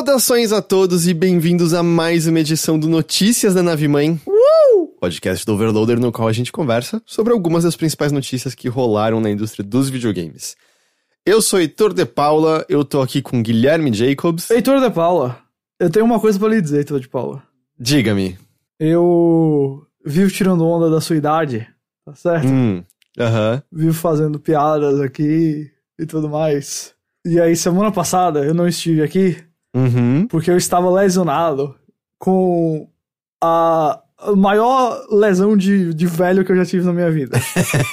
Saudações a todos e bem-vindos a mais uma edição do Notícias da Nave Mãe. Uh! Podcast do Overloader no qual a gente conversa sobre algumas das principais notícias que rolaram na indústria dos videogames. Eu sou Heitor de Paula, eu tô aqui com Guilherme Jacobs. Heitor de Paula, eu tenho uma coisa para lhe dizer, Heitor de Paula. Diga-me. Eu vivo tirando onda da sua idade, tá certo? Hum, aham. Vivo fazendo piadas aqui e tudo mais. E aí, semana passada, eu não estive aqui Uhum. porque eu estava lesionado com a maior lesão de, de velho que eu já tive na minha vida.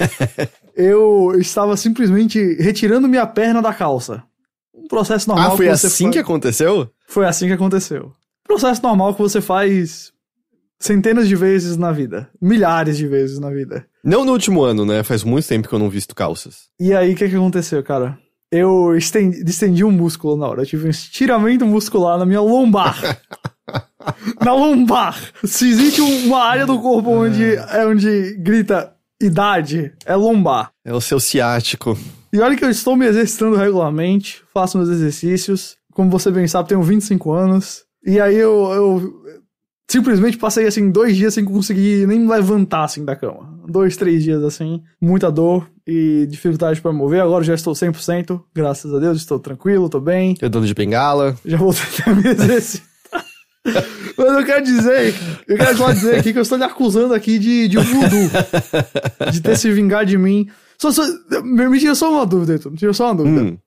eu estava simplesmente retirando minha perna da calça. Um processo normal Ah, foi que assim faz- que aconteceu? Foi assim que aconteceu. Processo normal que você faz centenas de vezes na vida. Milhares de vezes na vida. Não no último ano, né? Faz muito tempo que eu não visto calças. E aí, o que, que aconteceu, cara? Eu estendi, distendi um músculo na hora. Eu tive um estiramento muscular na minha lombar. na lombar. Se existe um- uma área do corpo onde, é onde grita idade, é lombar. É o seu ciático. E olha que eu estou me exercitando regularmente, faço meus exercícios. Como você bem sabe, tenho 25 anos. E aí eu, eu simplesmente passei assim dois dias sem conseguir nem me levantar assim da cama. Dois, três dias assim, muita dor e dificuldade para mover. Agora já estou 100%, graças a Deus, estou tranquilo, tô bem. Eu dando de bengala. Já voltei a me exercitar. Mas eu quero dizer, eu quero só dizer aqui que eu estou lhe acusando aqui de, de voodoo. de ter se vingado de mim. Só, só, me, me tira só uma dúvida, Heitor. Me tira só uma dúvida. Hum,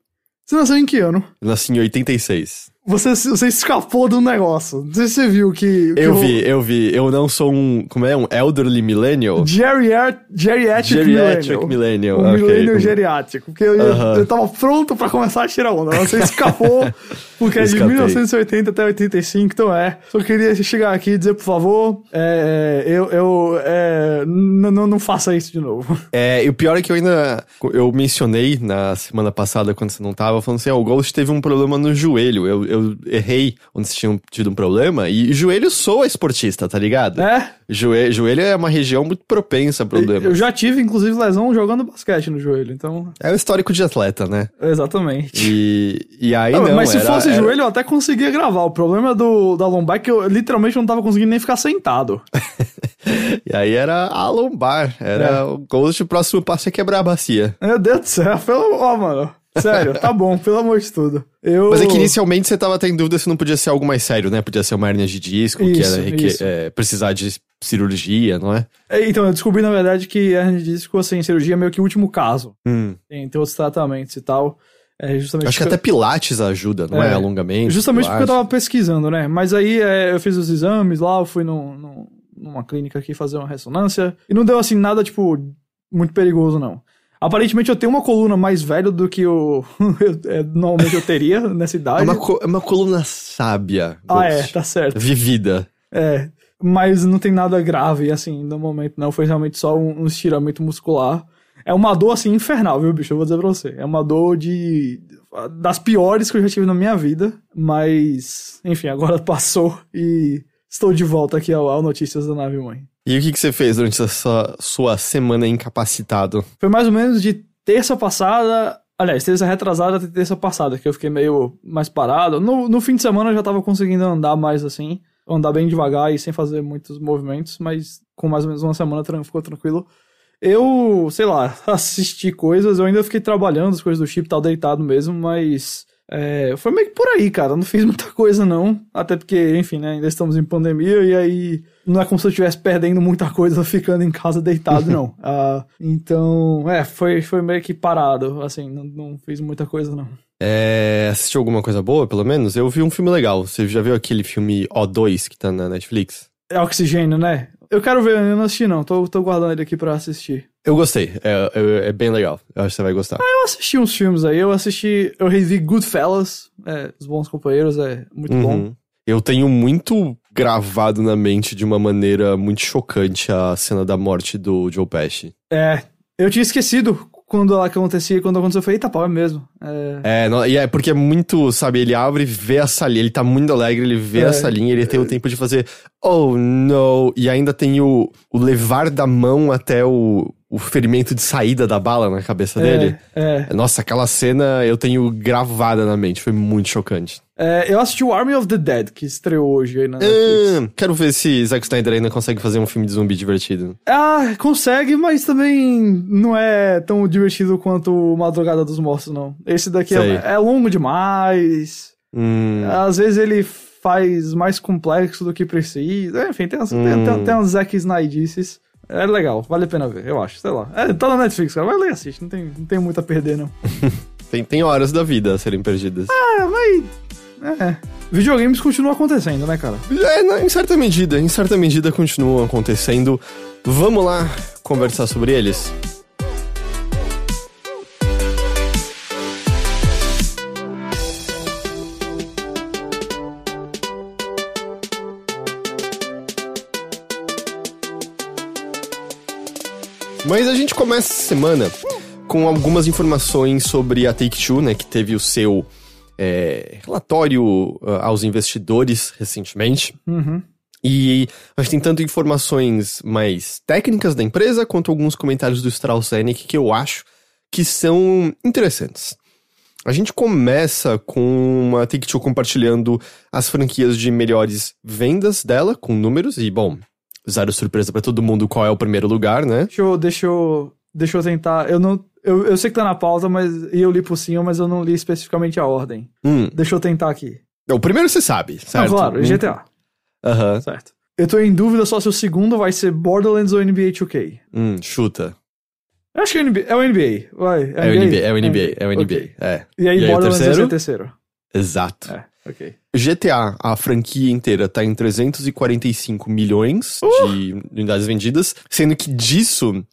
Você nasceu em que ano? eu nasci em 86. Você, você escapou do negócio. Não sei se você viu que. que Eu vi, eu vi. Eu não sou um. Como é? Um elderly millennial? Geriat, geriatric, Geriatric millennial. millennial, Um ok. millennial geriátrico. Porque eu, Aham. eu tava pronto pra começar a tirar onda. Você escapou, porque é de Escapei. 1980 até 85, então é. Só queria chegar aqui e dizer, por favor, é, é, eu, eu é, n- n- não faça isso de novo. É, e o pior é que eu ainda. Eu mencionei na semana passada, quando você não tava, falando assim: ó, o Ghost teve um problema no joelho. Eu, eu errei onde você tinha tido um problema. E joelho soa esportista, tá ligado? É, Joelho, joelho é uma região muito propensa a problemas. eu já tive, inclusive, lesão jogando basquete no joelho, então. É o histórico de atleta, né? Exatamente. E, e aí Não, não. mas se era- fosse era- joelho, eu até conseguia gravar. O problema do, da lombar é que eu literalmente não tava conseguindo nem ficar sentado. E aí era a lombar. Era É. o Ghost, o próximo passo é quebrar a bacia. Meu Deus do céu, pelo. Ó, mano. Sério, tá bom, pelo amor de tudo. Eu... Mas é que inicialmente você tava tendo dúvida se não podia ser algo mais sério, né? Podia ser uma hernia de disco, que Isso, reque- isso. é, precisar de cirurgia, não é? É, Então, eu descobri, na verdade, que hernia de disco sem cirurgia é meio que o último caso. Hum. Tem, tem outros tratamentos e tal. É justamente Acho que até Pilates ajuda, não é? É, Alongamento. Justamente porque eu Pilates. tava pesquisando, né? Mas aí é, eu fiz os exames lá, eu fui num- num- numa clínica aqui fazer uma ressonância. E não deu assim nada, tipo, muito perigoso, não. Aparentemente eu tenho uma coluna mais velha do que eu, eu- é, normalmente eu teria nessa idade. É uma, co- é uma coluna sábia. Ah, é, tá certo. Vivida. É, mas não tem nada grave, assim, no momento, não. Foi realmente só um, um estiramento muscular. É uma dor, assim, infernal, viu, bicho? Eu vou dizer pra você. É uma dor de. das piores que eu já tive na minha vida. Mas, enfim, agora passou e estou de volta aqui ao, ao Notícias da Nave Mãe. E o que, que você fez durante essa sua semana incapacitado? Foi mais ou menos de terça passada. Aliás, terça retrasada até terça passada, que eu fiquei meio mais parado. No, no fim de semana eu já tava conseguindo andar mais assim. Andar bem devagar e sem fazer muitos movimentos, mas com mais ou menos uma semana ficou tranquilo. Eu, sei lá, assisti coisas, eu ainda fiquei trabalhando, as coisas do chip, tal, deitado mesmo, mas. É, foi meio que por aí, cara. Não fiz muita coisa, não. Até porque, enfim, né? Ainda estamos em pandemia e aí não é como se eu estivesse perdendo muita coisa ficando em casa deitado, não. Ah, então, é, foi, foi meio que parado. Assim, não, não fiz muita coisa, não. É, assistiu alguma coisa boa, pelo menos? Eu vi um filme legal. Você já viu aquele filme O2 que tá na Netflix? É oxigênio, né? Eu quero ver, eu não assisti, não. Tô, tô guardando ele aqui pra assistir. Eu gostei. É, é, é bem legal. Eu acho que você vai gostar. Eu assisti uns filmes aí. Eu assisti. Eu revi Goodfellas. É, Os Bons Companheiros. É muito bom. Uhum. Eu tenho muito gravado na mente de uma maneira muito chocante a cena da morte do Joe Pesci. É. Eu tinha esquecido quando ela acontecia quando aconteceu. Eu falei, eita pau, é mesmo. É. É, não- e é porque é muito, sabe, ele abre e vê a salinha, ele tá muito alegre, ele vê É. a salinha, ele tem o tempo de fazer, oh no, e ainda tem o, o levar da mão até o, o ferimento de saída da bala na cabeça dele. É. Nossa, aquela cena eu tenho gravada na mente, foi muito chocante. É, eu assisti o Army of the Dead, que estreou hoje aí na Netflix. Ah, quero ver se Zack Snyder ainda consegue fazer um filme de zumbi divertido. Ah, consegue, mas também não é tão divertido quanto Madrugada dos Mortos, não. Esse daqui é, é longo demais. Hum, Às vezes ele faz mais complexo do que precisa. Enfim, tem, umas- tem, Hum. tem, tem uns Zack Snydices. É legal, vale a pena ver, eu acho. Sei lá. É, tá na Netflix, cara. Vai lá e assiste. Não tem, não tem muito a perder, não. tem, tem horas da vida a serem perdidas. É, mas. É. Videogames continuam acontecendo, né, cara? É, em certa medida, em certa medida continuam acontecendo. Vamos lá conversar sobre eles? Mas a gente começa essa semana com algumas informações sobre a Take-Two, né, que teve o seu é, relatório ah, aos investidores recentemente. Uhum. E a gente tem tanto informações mais técnicas da empresa, quanto alguns comentários do Strauss Zelnick que eu acho que são interessantes. A gente começa com a Take-Two compartilhando as franquias de melhores vendas dela, com números, e bom, zero surpresa pra todo mundo qual é o primeiro lugar, né? Deixa eu, deixa eu, deixa eu tentar. Eu não. Eu, eu sei que tá na pauta, mas e eu li por cima, mas eu não li especificamente a ordem. Hum, Deixa eu tentar aqui. o primeiro você sabe, Não, certo? claro, Hum, GTA. Aham. Certo. Eu tô em dúvida só se o segundo vai ser Borderlands ou NBA 2K. Hum, chuta. Eu acho que é o NBA. É o NBA. Vai. É o NBA, é o NBA, é o NBA. Ok. É. E aí, E aí, o Borderlands ser terceiro? o terceiro. Exato. É, ok. GTA, a franquia inteira, tá em 345 milhões de unidades vendidas, sendo que disso,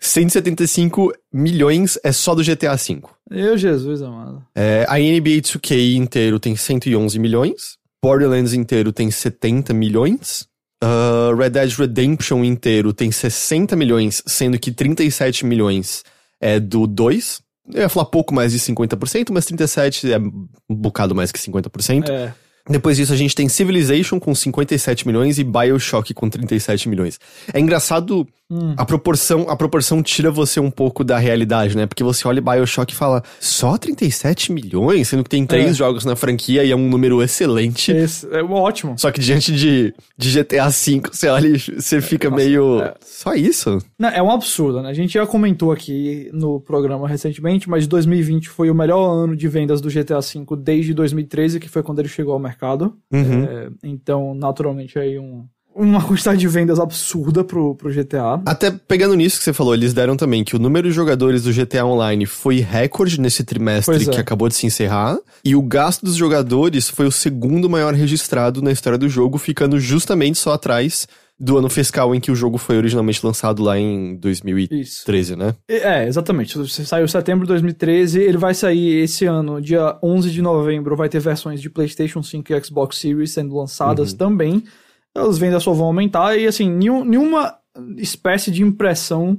175 milhões é só do GTA V. Meu Jesus, amado. É, a NBA 2K inteiro tem 111 milhões, Borderlands inteiro tem 70 milhões, ah, Red Dead Redemption inteiro tem 60 milhões, sendo que 37 milhões é do 2. Eu ia falar pouco mais de 50%, mas 37 é um bocado mais que 50%. É. Depois disso, a gente tem Civilization com 57 milhões e Bioshock com 37 milhões. É engraçado Hum. a proporção, a proporção tira você um pouco da realidade, né? Porque você olha Bioshock e fala, só 37 milhões? Sendo que tem três É. jogos na franquia e é um número excelente. Esse, é ótimo. Só que diante de, de GTA V, você olha e você fica meio. é. Só isso? Não, é um absurdo, né? A gente já comentou aqui no programa recentemente, mas 2020 foi o melhor ano de vendas do GTA V desde 2013, que foi quando ele chegou ao mercado. Uhum. É, então, naturalmente, aí um, uma quantidade de vendas absurda pro, pro GTA. Até pegando nisso que você falou, eles deram também que o número de jogadores do GTA Online foi recorde nesse trimestre é. que acabou de se encerrar. E o gasto dos jogadores foi o segundo maior registrado na história do jogo, ficando justamente só atrás do ano fiscal em que o jogo foi originalmente lançado lá em 2013, Isso. né? É, exatamente. Saiu em setembro de 2013, ele vai sair esse ano, dia 11 de novembro, vai ter versões de PlayStation 5 e Xbox Series sendo lançadas também. As vendas só vão aumentar e, assim, nenhum- nenhuma espécie de impressão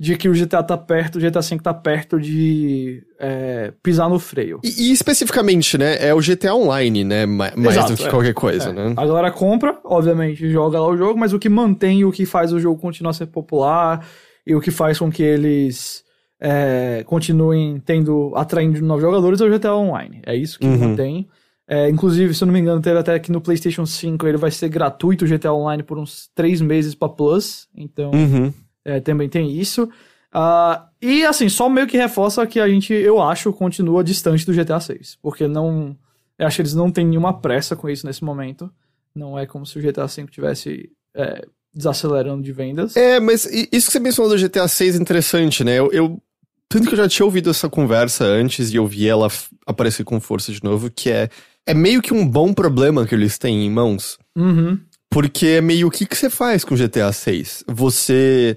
de que o GTA tá perto, o GTA V tá perto de é, pisar no freio. E, e especificamente, né? É o GTA Online, né? ma- Mais Exato, do que é. qualquer coisa, É. né? A galera compra, obviamente, joga lá o jogo, mas o que mantém e o que faz o jogo continuar a ser popular e o que faz com que eles é, continuem tendo, atraindo novos jogadores é o GTA Online. É isso que Uhum. mantém. É, inclusive, se eu não me engano, teve até aqui no PlayStation 5 ele vai ser gratuito o GTA Online por uns três meses pra Plus. Então, Uhum. É, também tem isso. Ah, e assim, só meio que reforça que a gente, eu acho, continua distante do GTA 6. Porque não. Eu acho que eles não têm nenhuma pressa com isso nesse momento. Não é como se o GTA 5 tivesse é, desacelerando de vendas. É, mas isso que você mencionou do GTA 6 é interessante, né? Eu, eu- Tanto que eu já tinha ouvido essa conversa antes e eu vi ela aparecer com força de novo, que é. É meio que um bom problema que eles têm em mãos. Uhum. Porque é meio o que, que você faz com GTA 6? Você.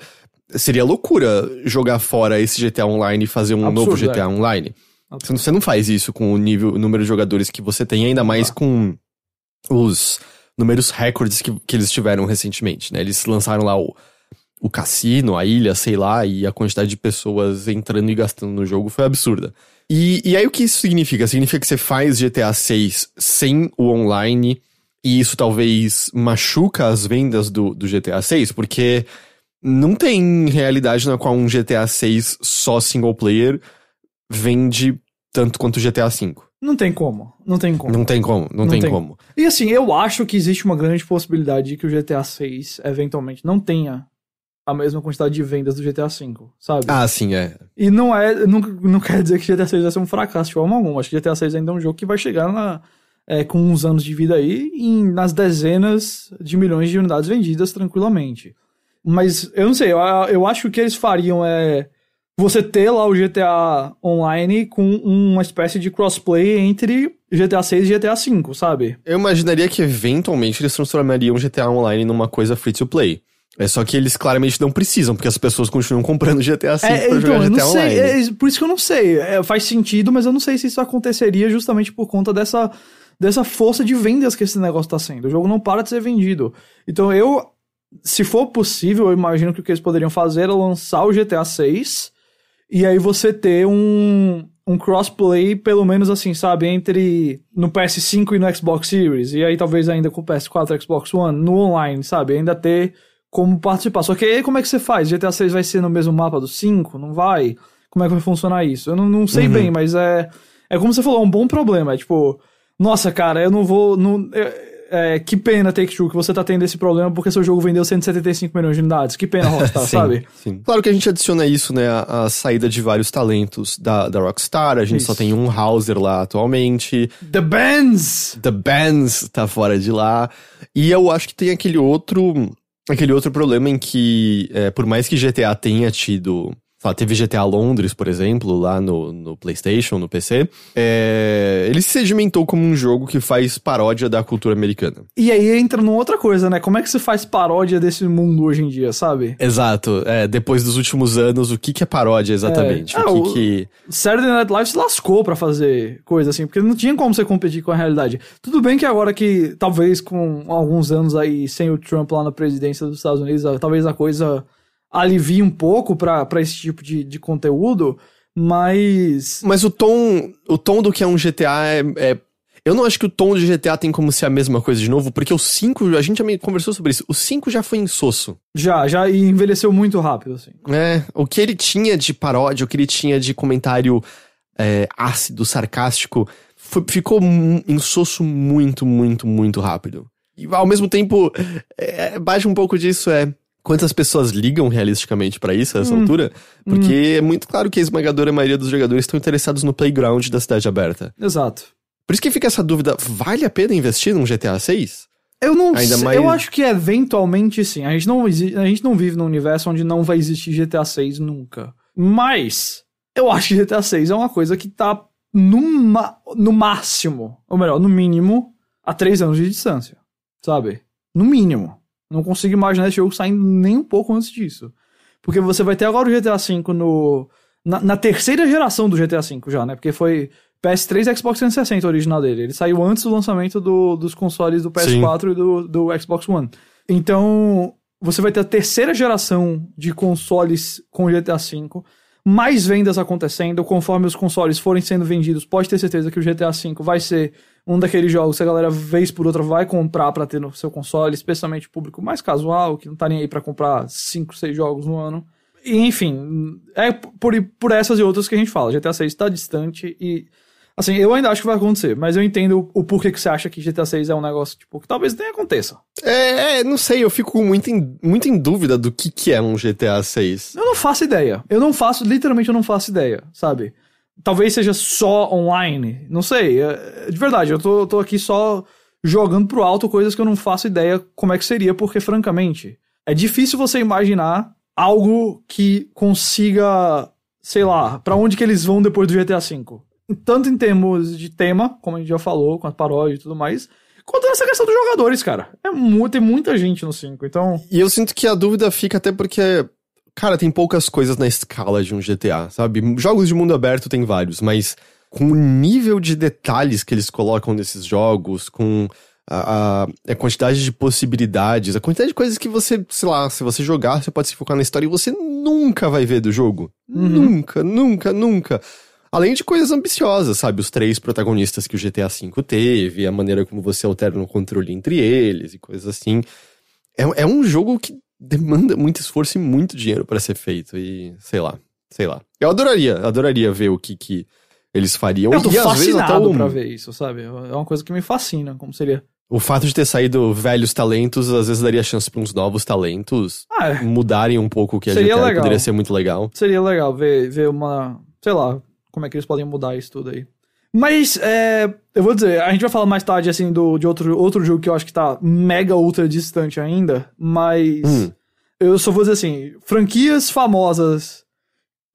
Seria loucura jogar fora esse GTA Online e fazer um Absurdo, novo GTA é. Online. Você não, você não faz isso com o nível, o número de jogadores que você tem, ainda mais com os números recordes que, que eles tiveram recentemente, né? Eles lançaram lá o, o cassino, a ilha, sei lá, e a quantidade de pessoas entrando e gastando no jogo foi absurda. E, e aí o que isso significa? Significa que você faz GTA 6 sem o online, e isso talvez machuca as vendas do, do GTA 6, porque não tem realidade na qual um GTA 6 só single player vende tanto quanto o GTA 5. Não tem como. Não tem como. Não tem como, não, tem, como. E assim, eu acho que existe uma grande possibilidade de que o GTA 6 eventualmente não tenha a mesma quantidade de vendas do GTA 5, sabe? Ah, sim, é. E não é. Não, não quer dizer que GTA 6 vai ser um fracasso de forma alguma. Acho que GTA 6 ainda é um jogo que vai chegar na, é, com uns anos de vida aí em, nas dezenas de milhões de unidades vendidas tranquilamente. Mas eu não sei, eu, eu acho que o que eles fariam é você ter lá o GTA Online com uma espécie de crossplay entre GTA 6 e GTA 5, sabe? Eu imaginaria que eventualmente eles transformariam o GTA Online numa coisa free to play. É só que eles claramente não precisam, porque as pessoas continuam comprando GTA 5 É, pra então, jogar GTA não sei, Online. é, por isso que eu não sei. É, faz sentido, mas eu não sei se isso aconteceria justamente por conta dessa, dessa força de vendas que esse negócio tá sendo. O jogo não para de ser vendido. Então eu, se for possível, eu imagino que o que eles poderiam fazer é lançar o GTA 6 e aí você ter um, um crossplay, pelo menos assim, sabe, entre no PS5 e no Xbox Series, e aí talvez ainda com o PS4 e Xbox One, no online, sabe, ainda ter como participar. Só que aí como é que você faz? GTA 6 vai ser no mesmo mapa do 5? Não vai? Como é que vai funcionar isso? Eu não, não sei bem, mas é, é como você falou, é um bom problema. É tipo, nossa, cara, eu não vou. Não, é, é, que pena, Take-Two, que você tá tendo esse problema porque seu jogo vendeu 175 milhões de unidades. Que pena, Rockstar, Sim, sabe? sim. Claro que a gente adiciona isso, né? A, a saída de vários talentos da, da Rockstar. A gente só Isso. tem um Hauser lá atualmente. The Bands! The Bands tá fora de lá. E eu acho que tem aquele outro. Aquele outro problema em que, é, por mais que GTA tenha tido. Lá, teve GTA Londres, por exemplo, lá no, no PlayStation, no PC. é, ele se sedimentou como um jogo que faz paródia da cultura americana. E aí entra numa outra coisa, né? Como é que se faz paródia desse mundo hoje em dia, sabe? Exato. É, depois dos últimos anos, o que, que é paródia exatamente? É. o Ah, que o- que. Saturday Night Live se lascou pra fazer coisa assim, porque não tinha como você competir com a realidade. Tudo bem que agora que, talvez com alguns anos aí, sem o Trump lá na presidência dos Estados Unidos, talvez a coisa alivie um pouco pra pra esse tipo de, de conteúdo, mas... Mas o tom, o tom do que é um GTA é, é- Eu não acho que o tom de GTA tem como ser a mesma coisa de novo, porque o 5, a gente já conversou sobre isso, o 5 já foi insosso. Já, já e envelheceu muito rápido, assim. É, o que ele tinha de paródia, o que ele tinha de comentário é, ácido, sarcástico, foi- ficou insosso muito, muito, muito rápido. E ao mesmo tempo, é, baixa um pouco disso, é. Quantas pessoas ligam realisticamente pra isso a essa altura? Porque é muito claro que a esmagadora maioria dos jogadores estão interessados no playground da cidade aberta. Exato. Por isso que fica essa dúvida: vale a pena investir num GTA 6? Eu não Ainda sei, mais- eu acho que eventualmente sim. A gente, não, a gente não vive num universo onde não vai existir GTA 6 nunca. Mas eu acho que GTA 6 é uma coisa que tá no máximo, ou melhor, no mínimo, a três anos de distância. Sabe? No mínimo. Não consigo imaginar esse jogo saindo nem um pouco antes disso. Porque você vai ter agora o GTA V no. Na, na terceira geração do GTA V já, né? Porque foi PS3 e Xbox 360 o original dele. Ele saiu antes do lançamento do- dos consoles do PS4 e do, do Xbox One. Então, você vai ter a terceira geração de consoles com GTA V, mais vendas acontecendo, conforme os consoles forem sendo vendidos, pode ter certeza que o GTA V vai ser um daqueles jogos que a galera, vez por outra, vai comprar pra ter no seu console, especialmente o público mais casual, que não tá nem aí pra comprar 5, 6 jogos no ano. E, enfim, é por, por essas e outras que a gente fala. GTA 6 está distante e Assim, eu ainda acho que vai acontecer, mas eu entendo o, o porquê que você acha que GTA 6 é um negócio, tipo, que talvez nem aconteça. É, é, não sei, eu fico muito em, muito em dúvida do que, que é um GTA 6. Eu não faço ideia. Eu não faço, literalmente eu não faço ideia, sabe? Talvez seja só online, não sei. é- de verdade, eu tô, tô aqui só jogando pro alto coisas que eu não faço ideia como é que seria, porque, francamente, é difícil você imaginar algo que consiga, sei lá, pra onde que eles vão depois do GTA V. Tanto em termos de tema, como a gente já falou, com as paródias e tudo mais, quanto nessa questão dos jogadores, cara. É mu tem muita gente no 5, então. E eu sinto que a dúvida fica até porque, cara, tem poucas coisas na escala de um GTA, sabe? Jogos de mundo aberto tem vários, mas com o nível de detalhes que eles colocam nesses jogos, com a, a- a quantidade de possibilidades, a quantidade de coisas que você, sei lá, se você jogar, você pode se focar na história e você nunca vai ver do jogo. Nunca, nunca, nunca. Além de coisas ambiciosas, sabe? Os três protagonistas que o GTA V teve, a maneira como você alterna o controle entre eles e coisas assim. É, é um jogo que demanda muito esforço e muito dinheiro pra ser feito. E sei lá, sei lá. Eu adoraria, adoraria ver o que, que eles fariam. Eu tô e às vezes até fascinado o, pra ver isso, sabe? É uma coisa que me fascina, como seria. o fato de ter saído velhos talentos, às vezes daria chance pra uns novos talentos Ah, é. mudarem um pouco o que a Seria GTA legal. poderia ser muito legal. Seria legal ver, ver uma. Sei lá, como é que eles podem mudar isso tudo aí. Mas, é, eu vou dizer, a gente vai falar mais tarde, assim, do, de outro, outro jogo que eu acho que tá mega ultra distante ainda, mas Hum. eu só vou dizer assim, franquias famosas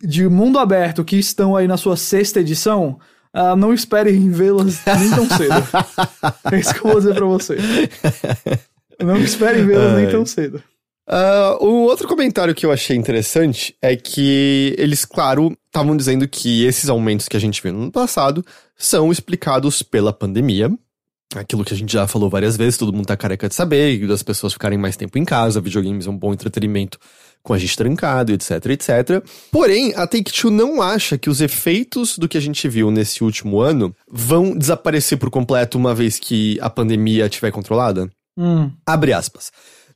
de mundo aberto que estão aí na sua sexta edição, ah, não esperem vê-las nem tão cedo. é isso que eu vou dizer pra você. Não esperem vê-las nem tão cedo. Ah, um outro comentário que eu achei interessante é que eles, claro, estavam dizendo que esses aumentos que a gente viu no ano passado são explicados pela pandemia. Aquilo que a gente já falou várias vezes, todo mundo tá careca de saber, das pessoas ficarem mais tempo em casa, videogames é um bom entretenimento com a gente trancado, etc, etc. Porém, a Take-Two não acha que os efeitos do que a gente viu nesse último ano vão desaparecer por completo uma vez que a pandemia estiver controlada. Hum, Abre aspas.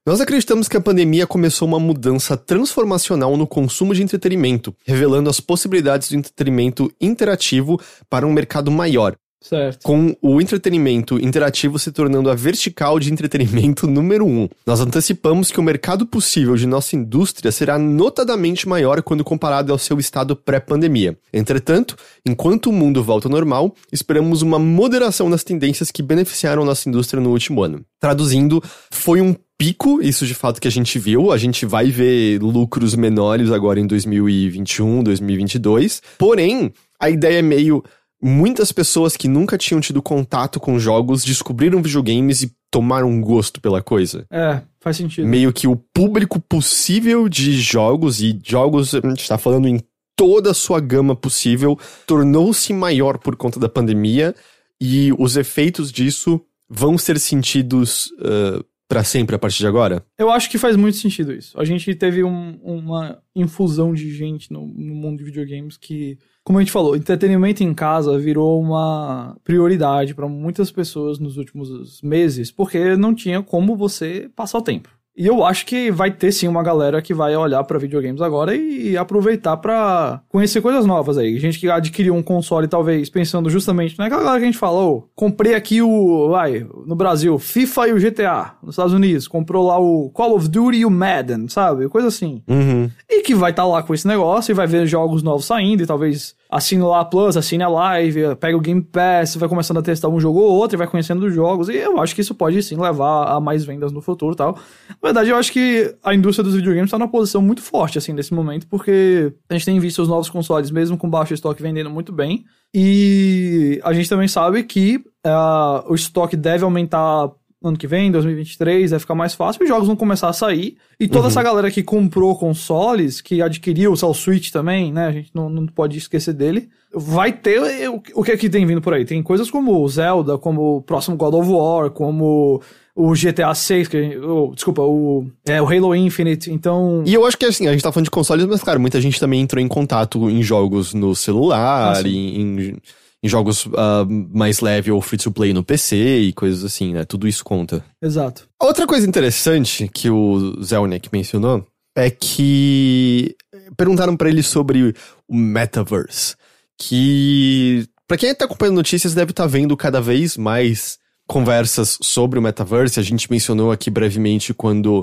Nós acreditamos que a pandemia começou uma mudança transformacional no consumo de entretenimento, revelando as possibilidades do entretenimento interativo para um mercado maior, certo. com o entretenimento interativo se tornando a vertical de entretenimento número um. Nós antecipamos que o mercado possível de nossa indústria será notadamente maior quando comparado ao seu estado pré-pandemia. Entretanto, enquanto o mundo volta ao normal, esperamos uma moderação nas tendências que beneficiaram nossa indústria no último ano. Traduzindo, foi um pico, isso de fato que a gente viu. A gente vai ver lucros menores agora em 2021, 2022. Porém, a ideia é meio muitas pessoas que nunca tinham tido contato com jogos descobriram videogames e tomaram gosto pela coisa. É, faz sentido. Meio que o público possível de jogos, e jogos, a gente tá falando em toda a sua gama possível, tornou-se maior por conta da pandemia, e os efeitos disso vão ser sentidos uh, para sempre a partir de agora? Eu acho que faz muito sentido isso. A gente teve um- uma infusão de gente no, no mundo de videogames que, como a gente falou, entretenimento em casa virou uma prioridade para muitas pessoas nos últimos meses, porque não tinha como você passar o tempo. E eu acho que vai ter sim uma galera que vai olhar pra videogames agora e aproveitar pra conhecer coisas novas aí. Gente que adquiriu um console talvez pensando justamente naquela galera que a gente falou, comprei aqui o, vai, no Brasil, FIFA e o GTA, nos Estados Unidos, comprou lá o Call of Duty e o Madden, sabe? Coisa assim. Uhum. E que vai estar lá com esse negócio e vai ver jogos novos saindo e talvez assine lá a Plus, assine a Live, pega o Game Pass, vai começando a testar um jogo ou outro e vai conhecendo os jogos. E eu acho que isso pode sim levar a mais vendas no futuro e tal. Na verdade, eu acho que a indústria dos videogames está numa posição muito forte, assim, nesse momento, porque a gente tem visto os novos consoles, mesmo com baixo estoque, vendendo muito bem. E a gente também sabe que ah, o estoque deve aumentar ano que vem, 2023, vai ficar mais fácil, os jogos vão começar a sair. E toda essa galera que comprou consoles, que adquiriu o Switch também, né? A gente não, não pode esquecer dele. Vai ter o, o que é que tem vindo por aí? Tem coisas como o Zelda, como o próximo God of War, como o GTA 6, que, oh, desculpa, o, é, o Halo Infinite. Então, E eu acho que assim, a gente tá falando de consoles, mas, cara, muita gente também entrou em contato em jogos no celular, Ah, em, em- em jogos ah, mais leve ou free to play no PC e coisas assim, né? Tudo isso conta. exato. Outra coisa interessante que o Zelnick mencionou é que perguntaram pra ele sobre o metaverse, que Pra quem tá acompanhando notícias, deve estar vendo cada vez mais conversas sobre o metaverse. A gente mencionou aqui brevemente quando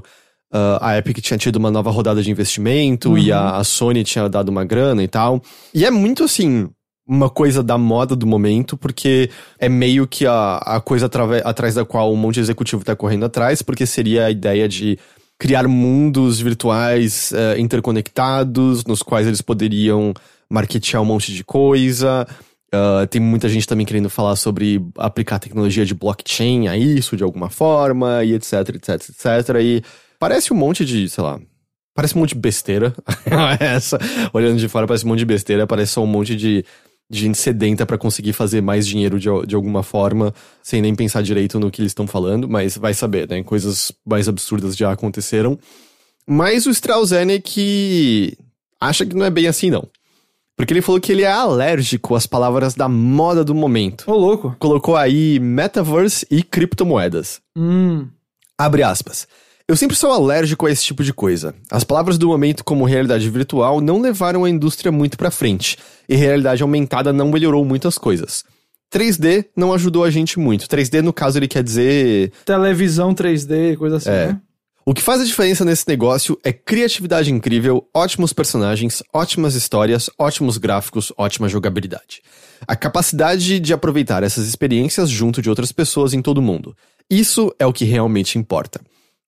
uh, a Epic tinha tido uma nova rodada de investimento uhum. e a, a Sony tinha dado uma grana e tal. E é muito assim, uma coisa da moda do momento, porque é meio que a, a coisa atrás da qual um monte de executivo tá correndo atrás, porque seria a ideia de criar mundos virtuais uh, interconectados, nos quais eles poderiam marketear um monte de coisa. Uh, tem muita gente também querendo falar sobre aplicar tecnologia de blockchain a isso de alguma forma, e etc, etc, etc. E parece um monte de, sei lá, parece um monte de besteira. Essa, olhando de fora, parece um monte de besteira, parece só um monte de de gente sedenta para conseguir fazer mais dinheiro de, de alguma forma, sem nem pensar direito no que eles estão falando, mas vai saber, né? Coisas mais absurdas já aconteceram. Mas o Strauss-Zelnick acha que não é bem assim, não. Porque ele falou que ele é alérgico às palavras da moda do momento. Ô, louco. Colocou aí metaverse e criptomoedas. Hum. Abre aspas. Eu sempre sou alérgico a esse tipo de coisa. As palavras do momento como realidade virtual não levaram a indústria muito para frente, e realidade aumentada não melhorou muitas coisas. 3D não ajudou a gente muito. 3D, no caso, ele quer dizer. Televisão 3D, coisa assim, é. né? O que faz a diferença nesse negócio é criatividade incrível, ótimos personagens, ótimas histórias, ótimos gráficos, ótima jogabilidade. A capacidade de aproveitar essas experiências junto de outras pessoas em todo o mundo. Isso é o que realmente importa.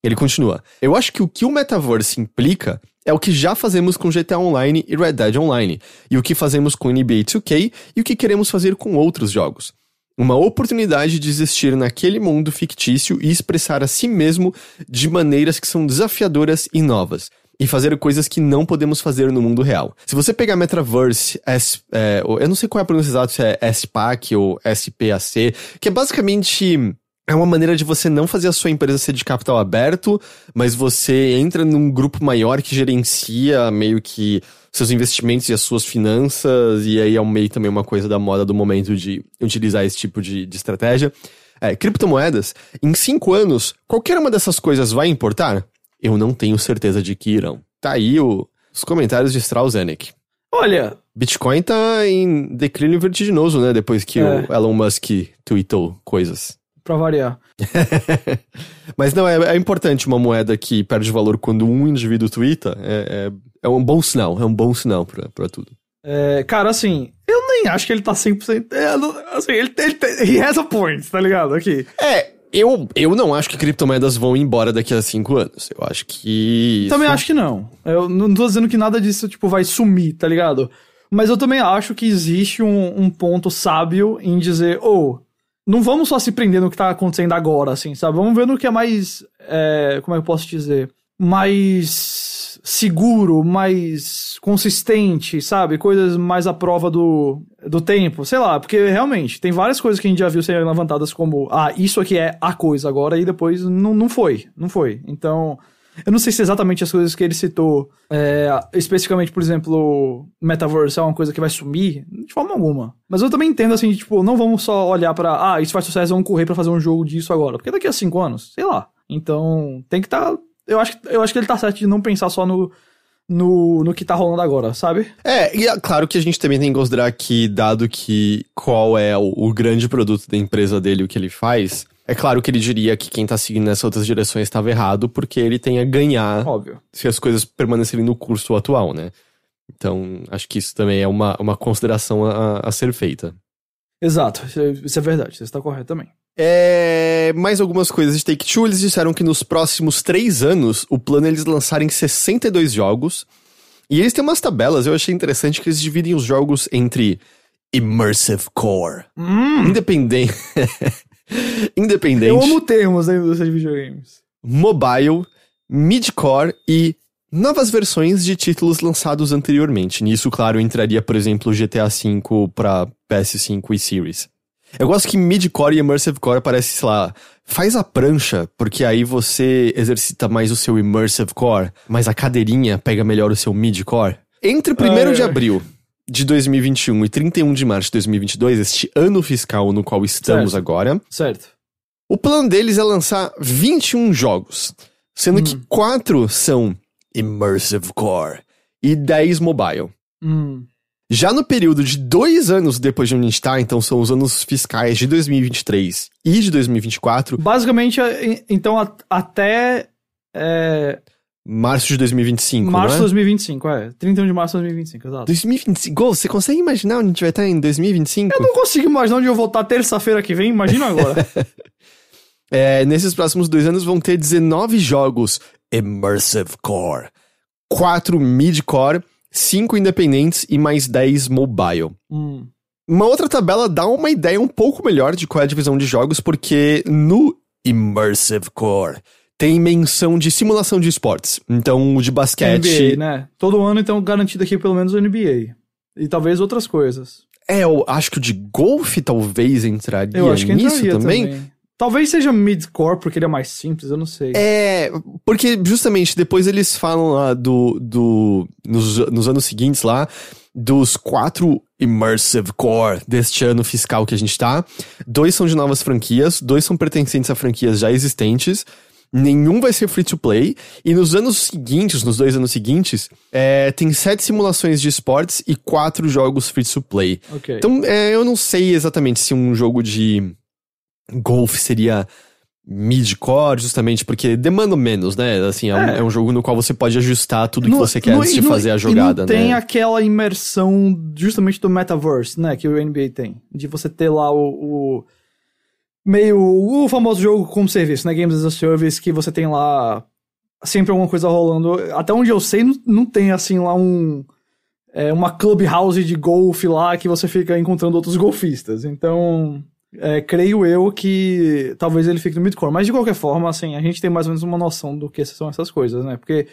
Ele continua: Eu acho que o que o metaverse implica é o que já fazemos com GTA Online e Red Dead Online, e o que fazemos com NBA 2K e o que queremos fazer com outros jogos. Uma oportunidade de existir naquele mundo fictício e expressar a si mesmo de maneiras que são desafiadoras e novas. E fazer coisas que não podemos fazer no mundo real. Se você pegar Metaverse, S, é, eu não sei qual é a pronúncia exata, se é SPAC ou SPAC, que é basicamente é uma maneira de você não fazer a sua empresa ser de capital aberto, mas você entra num grupo maior que gerencia meio que seus investimentos e as suas finanças, e aí é meio também uma coisa da moda do momento de utilizar esse tipo de, de estratégia. É, criptomoedas, em cinco anos, qualquer uma dessas coisas vai importar? Eu não tenho certeza de que irão. Tá aí o, os comentários de Strauss Zelnick. Olha. Bitcoin tá em declínio vertiginoso, né? Depois que é. o Elon Musk tweetou coisas pra variar. Mas não, é, é, importante uma moeda que perde valor quando um indivíduo twitta. É, é, é um bom sinal, é um bom sinal pra, pra tudo. É, cara, assim, eu nem acho que ele tá 100%. É, assim, ele, ele, ele has a point, tá ligado? Aqui. É, eu, eu não acho que criptomoedas vão embora daqui a cinco anos. Eu acho que. Também acho que não. Eu não tô dizendo que nada disso, tipo, vai sumir, tá ligado? Mas eu também acho que existe um, um ponto sábio em dizer, oh, não vamos só se prender no que tá acontecendo agora, assim, sabe? Vamos ver no que é mais. É, como é que eu posso dizer? Mais seguro, mais consistente, sabe? Coisas mais à prova do, do tempo, sei lá, porque realmente tem várias coisas que a gente já viu serem levantadas como, ah, isso aqui é a coisa agora, e depois não, não foi, não foi. Então, eu não sei se exatamente as coisas que ele citou, é, especificamente, por exemplo, Metaverse é uma coisa que vai sumir, de forma alguma. Mas eu também entendo assim, tipo, não vamos só olhar para ah, isso faz sucesso, vamos correr para fazer um jogo disso agora. Porque daqui a cinco anos, sei lá. Então, tem que estar. Tá, eu, acho, eu acho que ele tá certo de não pensar só no, no, no que tá rolando agora, sabe? É, e é claro que a gente também tem que considerar que, dado que qual é o, o grande produto da empresa dele, o que ele faz, é claro que ele diria que quem tá seguindo nessas outras direções estava errado, porque ele tem a ganhar Óbvio. se as coisas permanecerem no curso atual, né? Então, acho que isso também é uma, uma consideração a, a ser feita. Exato, isso é verdade, você está correto também. É, mais algumas coisas de Take-Two, eles disseram que nos próximos três anos, o plano é eles lançarem 62 jogos, e eles têm umas tabelas, eu achei interessante que eles dividem os jogos entre Immersive Core, hum. independente... Independente. Eu amo termos da indústria de videogames. Mobile, midcore e novas versões de títulos lançados anteriormente. Nisso, claro, entraria, por exemplo, GTA V para PS5 e Series. Eu gosto que midcore e immersive core parece, sei lá, faz a prancha, porque aí você exercita mais o seu immersive core, mas a cadeirinha pega melhor o seu midcore. Entre 1 de abril de 2021 e 31 de março de 2022, este ano fiscal no qual estamos certo. agora. Certo. O plano deles é lançar 21 jogos, sendo hum. que 4 são Immersive Core e 10 mobile. Hum. Já no período de dois anos depois de onde a gente tá, então são os anos fiscais de 2023 e de 2024, Basicamente, é, então, até é, março de 2025, março de não é? 2025, é. 31 de março de 2025, exato. 2025, Gol, você consegue imaginar onde a gente vai estar em 2025? Eu não consigo imaginar onde eu vou estar terça-feira que vem, imagina agora. É, nesses próximos dois anos vão ter 19 jogos Immersive Core, 4 Mid-Core, 5 independentes e mais 10 mobile. Hum. Uma outra tabela dá uma ideia um pouco melhor de qual é a divisão de jogos, porque no Immersive Core tem menção de simulação de esportes. Então, o de basquete. NBA, né? Todo ano, então, garantido aqui pelo menos o NBA. E talvez outras coisas. É, eu acho que o de golfe talvez entraria Eu acho que nisso entraria também. também. Talvez seja mid-core, porque ele é mais simples, eu não sei. É, porque justamente depois eles falam lá do. do nos, nos anos seguintes lá, dos quatro Immersive Core deste ano fiscal que a gente tá. Dois são de novas franquias, dois são pertencentes a franquias já existentes. Nenhum vai ser free to play. E nos anos seguintes, nos dois anos seguintes, é, tem sete simulações de esportes e quatro jogos free to play. Ok. Então, é, eu não sei exatamente se um jogo de golfe seria mid-core, justamente porque demanda menos, né? Assim, é, um, É. é um jogo no qual você pode ajustar tudo que No- você quer no- antes e de no- fazer a e jogada, não tem né? aquela imersão justamente do metaverse, né? Que o NBA tem. De você ter lá o. o- meio. O famoso jogo como serviço, né? Games as a Service, que você tem lá sempre alguma coisa rolando. Até onde eu sei, não, não tem assim lá um. é, uma clubhouse de golfe lá que você fica encontrando outros golfistas. Então. é, creio eu que talvez ele fique no midcore. Mas de qualquer forma, assim, a gente tem mais ou menos uma noção do que são essas coisas, né? Porque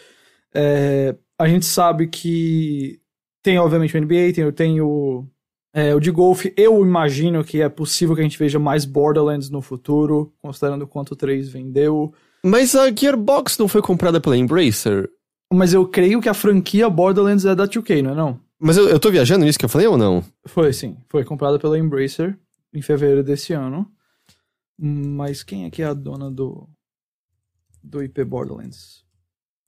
é, a gente sabe que tem, obviamente, o NBA, tem, tem o, é, o de golfe. Eu imagino que é possível que a gente veja mais Borderlands no futuro, considerando quanto o 3 vendeu. Mas a Gearbox não foi comprada pela Embracer? Mas eu creio que a franquia Borderlands é da 2K, não é não? Mas eu, eu tô viajando nisso que eu falei ou não? Foi, sim. Foi comprada pela Embracer em fevereiro desse ano. Mas quem é que é a dona do, do IP Borderlands?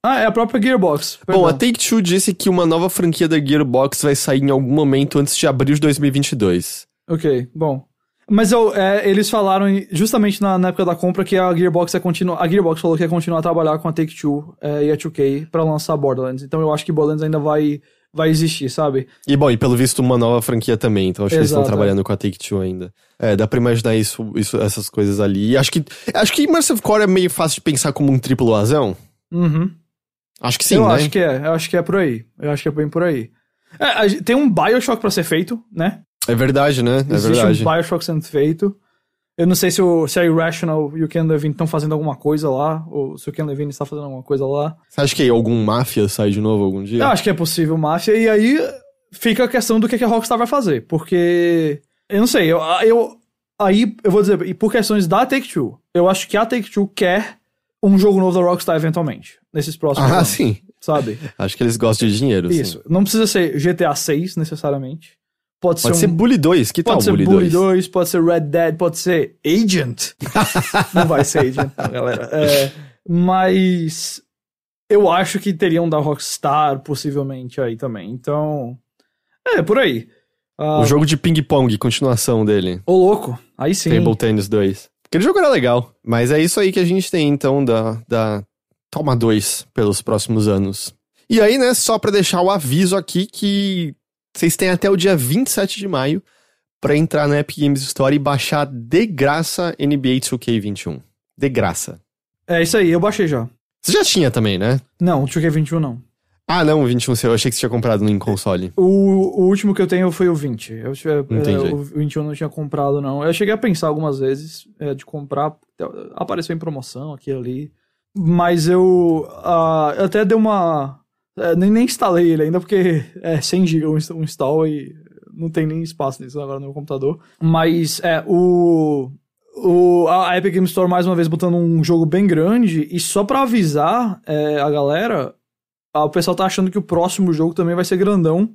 Ah, é a própria Gearbox. Bom, a perdão. Take-Two disse que uma nova franquia da Gearbox vai sair em algum momento antes de abril de 2022. Ok, bom. Mas eu, é, eles falaram justamente na, na época da compra que a Gearbox ia continuar. A Gearbox falou que ia continuar a trabalhar com a Take-Two é, e a 2K pra lançar Borderlands. Então eu acho que Borderlands ainda vai, vai existir, sabe? E bom, e pelo visto uma nova franquia também, então acho que eles estão Exato, trabalhando com a Take-Two ainda. É, dá pra imaginar isso, isso, essas coisas ali. E acho que, acho que Immersive Core é meio fácil de pensar como um triplo azão. Uhum. Acho que sim, eu né? acho que é, eu acho que é por aí. Eu acho que é bem por aí. É, tem um Bioshock pra ser feito, né? É verdade, né? É Existe verdade. um Bioshock sendo feito. Eu não sei se, o, se a Irrational e o Ken Levine estão fazendo alguma coisa lá, ou se o Ken Levine está fazendo alguma coisa lá. Você acha que algum máfia sai de novo algum dia? Eu acho que é possível máfia, e aí fica a questão do que que a Rockstar vai fazer, porque eu não sei, eu, eu aí eu vou dizer, e por questões da Take-Two, eu acho que a Take-Two quer um jogo novo da Rockstar eventualmente, nesses próximos Ah, anos, sim. sabe? Acho que eles gostam de dinheiro, sim. Isso, não precisa ser GTA 6 necessariamente. Pode, Pode ser ser um Bully 2, que tal Pode ser Bully, Bully 2? 2, pode ser Red Dead, pode ser Agent. não vai ser Agent, não, galera. É, mas eu acho que teriam da Rockstar possivelmente aí também. Então, é, por aí. Ah, O jogo de ping-pong, continuação dele. Ô, louco. Aí sim. Table Tennis 2. Aquele jogo era legal. Mas é isso aí que a gente tem, então, da, da Toma 2 pelos próximos anos. E aí, né, só pra deixar o aviso aqui que vocês têm até o dia 27 de maio pra entrar na Epic Games Store e baixar de graça NBA 2K21. De graça. É isso aí, eu baixei já. Você já tinha também, né? Não, o 2K21 não. Ah, não, o 21 seu. Eu achei que você tinha comprado no console. O, o último que eu tenho foi o 20. Eu, tive- é, Entendi. o 21 eu não tinha comprado, não. Eu cheguei a pensar algumas vezes é, de comprar. Apareceu em promoção aqui e ali. Mas eu ah, eu até dei uma. é, nem, nem instalei ele ainda, porque é 100 GB um insta- install e não tem nem espaço nisso agora no meu computador. Mas é, o. O, a Epic Game Store, mais uma vez, botando um jogo bem grande. E só pra avisar é, a galera, o pessoal tá achando que o próximo jogo também vai ser grandão.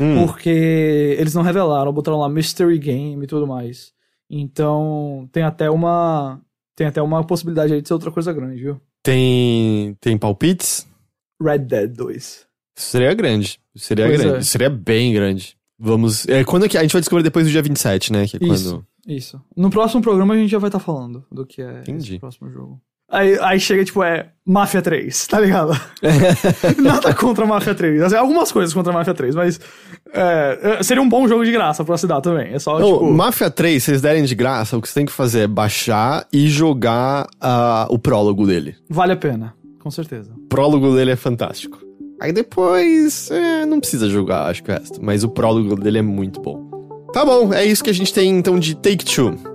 Hum, Porque eles não revelaram, botaram lá Mystery Game e tudo mais. Então, tem até uma. Tem até uma possibilidade aí de ser outra coisa grande, viu? tem, tem palpites? Red Dead 2. Isso seria grande. Isso Seria Pois grande. é. Isso Seria bem grande. Vamos. É, quando que. A gente vai descobrir depois do dia 27, né? Que é Isso, quando. isso. No próximo programa a gente já vai estar falando do que é Entendi. esse próximo jogo. Aí, aí chega, tipo, é Máfia 3, tá ligado? Nada contra Máfia 3. Assim, algumas coisas contra Máfia 3, mas é, é, seria um bom jogo de graça pra se dar também. É só, Não, tipo... Mafia 3, se vocês derem de graça, o que você tem que fazer é baixar e jogar ah, o prólogo dele. Vale a pena, com certeza. O prólogo dele é fantástico. Aí depois, é, não precisa jogar, acho que o resto. Mas o prólogo dele é muito bom. Tá bom, é isso que a gente tem então de Take Two.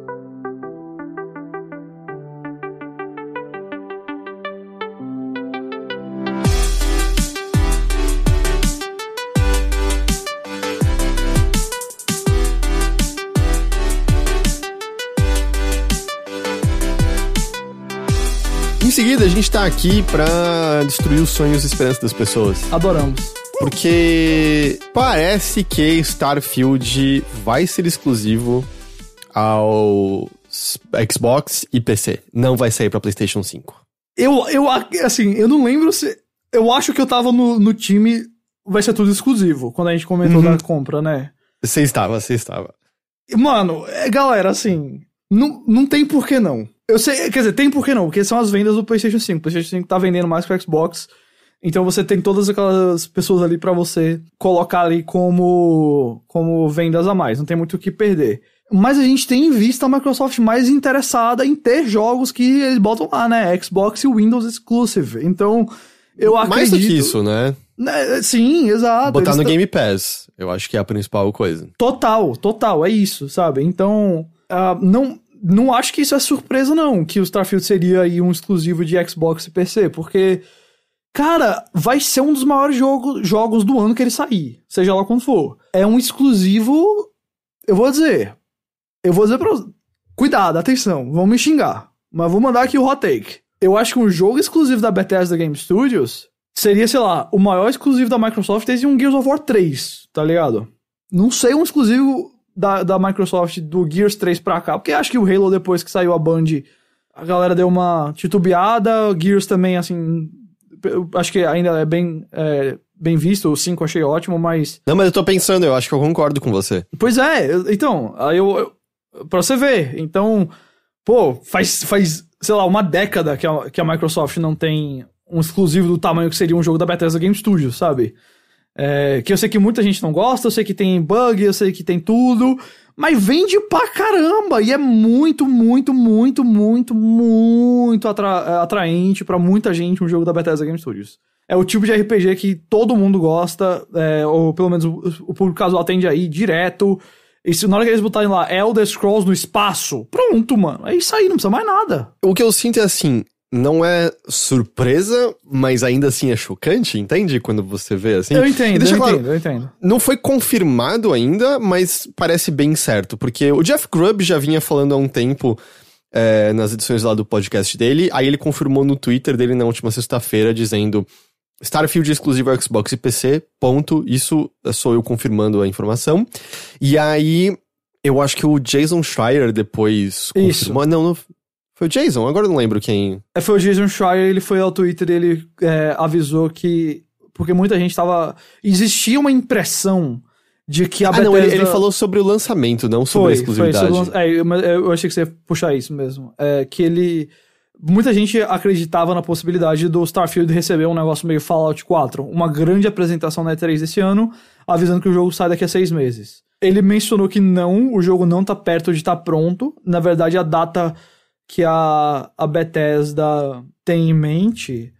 A gente tá aqui pra destruir os sonhos e esperanças das pessoas. Adoramos. Porque parece que Starfield vai ser exclusivo ao Xbox e PC. Não vai sair pra PlayStation 5. Eu, eu, assim, eu não lembro se... Eu acho que eu tava no, no time... Vai ser tudo exclusivo, quando a gente comentou Uhum. da compra, né? Você estava, você estava. Mano, é, galera, assim, não, não tem por que não. Eu sei, quer dizer, tem por que não, porque são as vendas do PlayStation 5. O PlayStation 5 tá vendendo mais que o Xbox. Então você tem todas aquelas pessoas ali pra você colocar ali como, como vendas a mais. Não tem muito o que perder. Mas a gente tem em vista a Microsoft mais interessada em ter jogos que eles botam lá, né? Xbox e Windows Exclusive. Então, eu Mais acredito... do que isso, né? Né, Sim, exato. Botar no Game Pass. Eu acho que é a principal coisa. Total, total, é isso, sabe? Então, ah, não, não acho que isso é surpresa, não, que o Starfield seria aí um exclusivo de Xbox e PC, porque, cara, vai ser um dos maiores jogo, jogos do ano que ele sair, seja lá quando for. É um exclusivo, eu vou dizer, eu vou dizer pra cuidado, atenção, vão me xingar, mas vou mandar aqui o hot take. Eu acho que um jogo exclusivo da Bethesda Game Studios seria, sei lá, o maior exclusivo da Microsoft desde um Gears of War 3, tá ligado? Não sei um exclusivo da, da Microsoft do Gears 3 pra cá, porque acho que o Halo, depois que saiu a Band, a galera deu uma titubeada. O Gears também, assim, acho que ainda é bem, é, bem visto. O 5 eu achei ótimo, mas. Não, mas eu tô pensando, eu acho que eu concordo com você. Pois é, eu- então, aí eu, eu. Pra você ver. Então, pô, faz, faz sei lá, uma década que a, que a Microsoft não tem um exclusivo do tamanho que seria um jogo da Bethesda Game Studios, sabe? É, que eu sei que muita gente não gosta, eu sei que tem bug, eu sei que tem tudo, mas vende pra caramba e é muito, muito, muito, muito, muito atra- é, atraente pra muita gente um jogo da Bethesda Game Studios. É o tipo de RPG que todo mundo gosta, é, ou pelo menos o, o público casual tende aí direto. E se na hora que eles botarem lá Elder Scrolls no espaço, pronto, mano. É isso aí, não precisa mais nada. O que eu sinto é assim, não é surpresa, mas ainda assim é chocante, entende? Quando você vê assim. eu entendo, deixa eu claro, entendo, eu entendo. Não foi confirmado ainda, mas parece bem certo, porque o Jeff Grubb já vinha falando há um tempo é, nas edições lá do podcast dele, aí ele confirmou no Twitter dele na última sexta-feira, dizendo Starfield exclusivo ao Xbox e PC, ponto. Isso sou eu confirmando a informação. E aí, eu acho que o Jason Schreier depois Isso. confirmou. Não, não foi o Jason, agora eu não lembro quem. É, foi o Jason Schreier, ele foi ao Twitter e ele é, avisou que. Porque muita gente tava. Existia uma impressão de que a ah, Bethesda. não, ele, ele falou sobre o lançamento, não sobre a exclusividade. Foi, sobre o- é, eu, eu achei que você ia puxar isso mesmo. É, que ele. Muita gente acreditava na possibilidade do Starfield receber um negócio meio Fallout 4, uma grande apresentação na E3 desse ano, avisando que o jogo sai daqui a seis meses. Ele mencionou que não, o jogo não tá perto de estar pronto. Na verdade, a data que a, a Bethesda tem em mente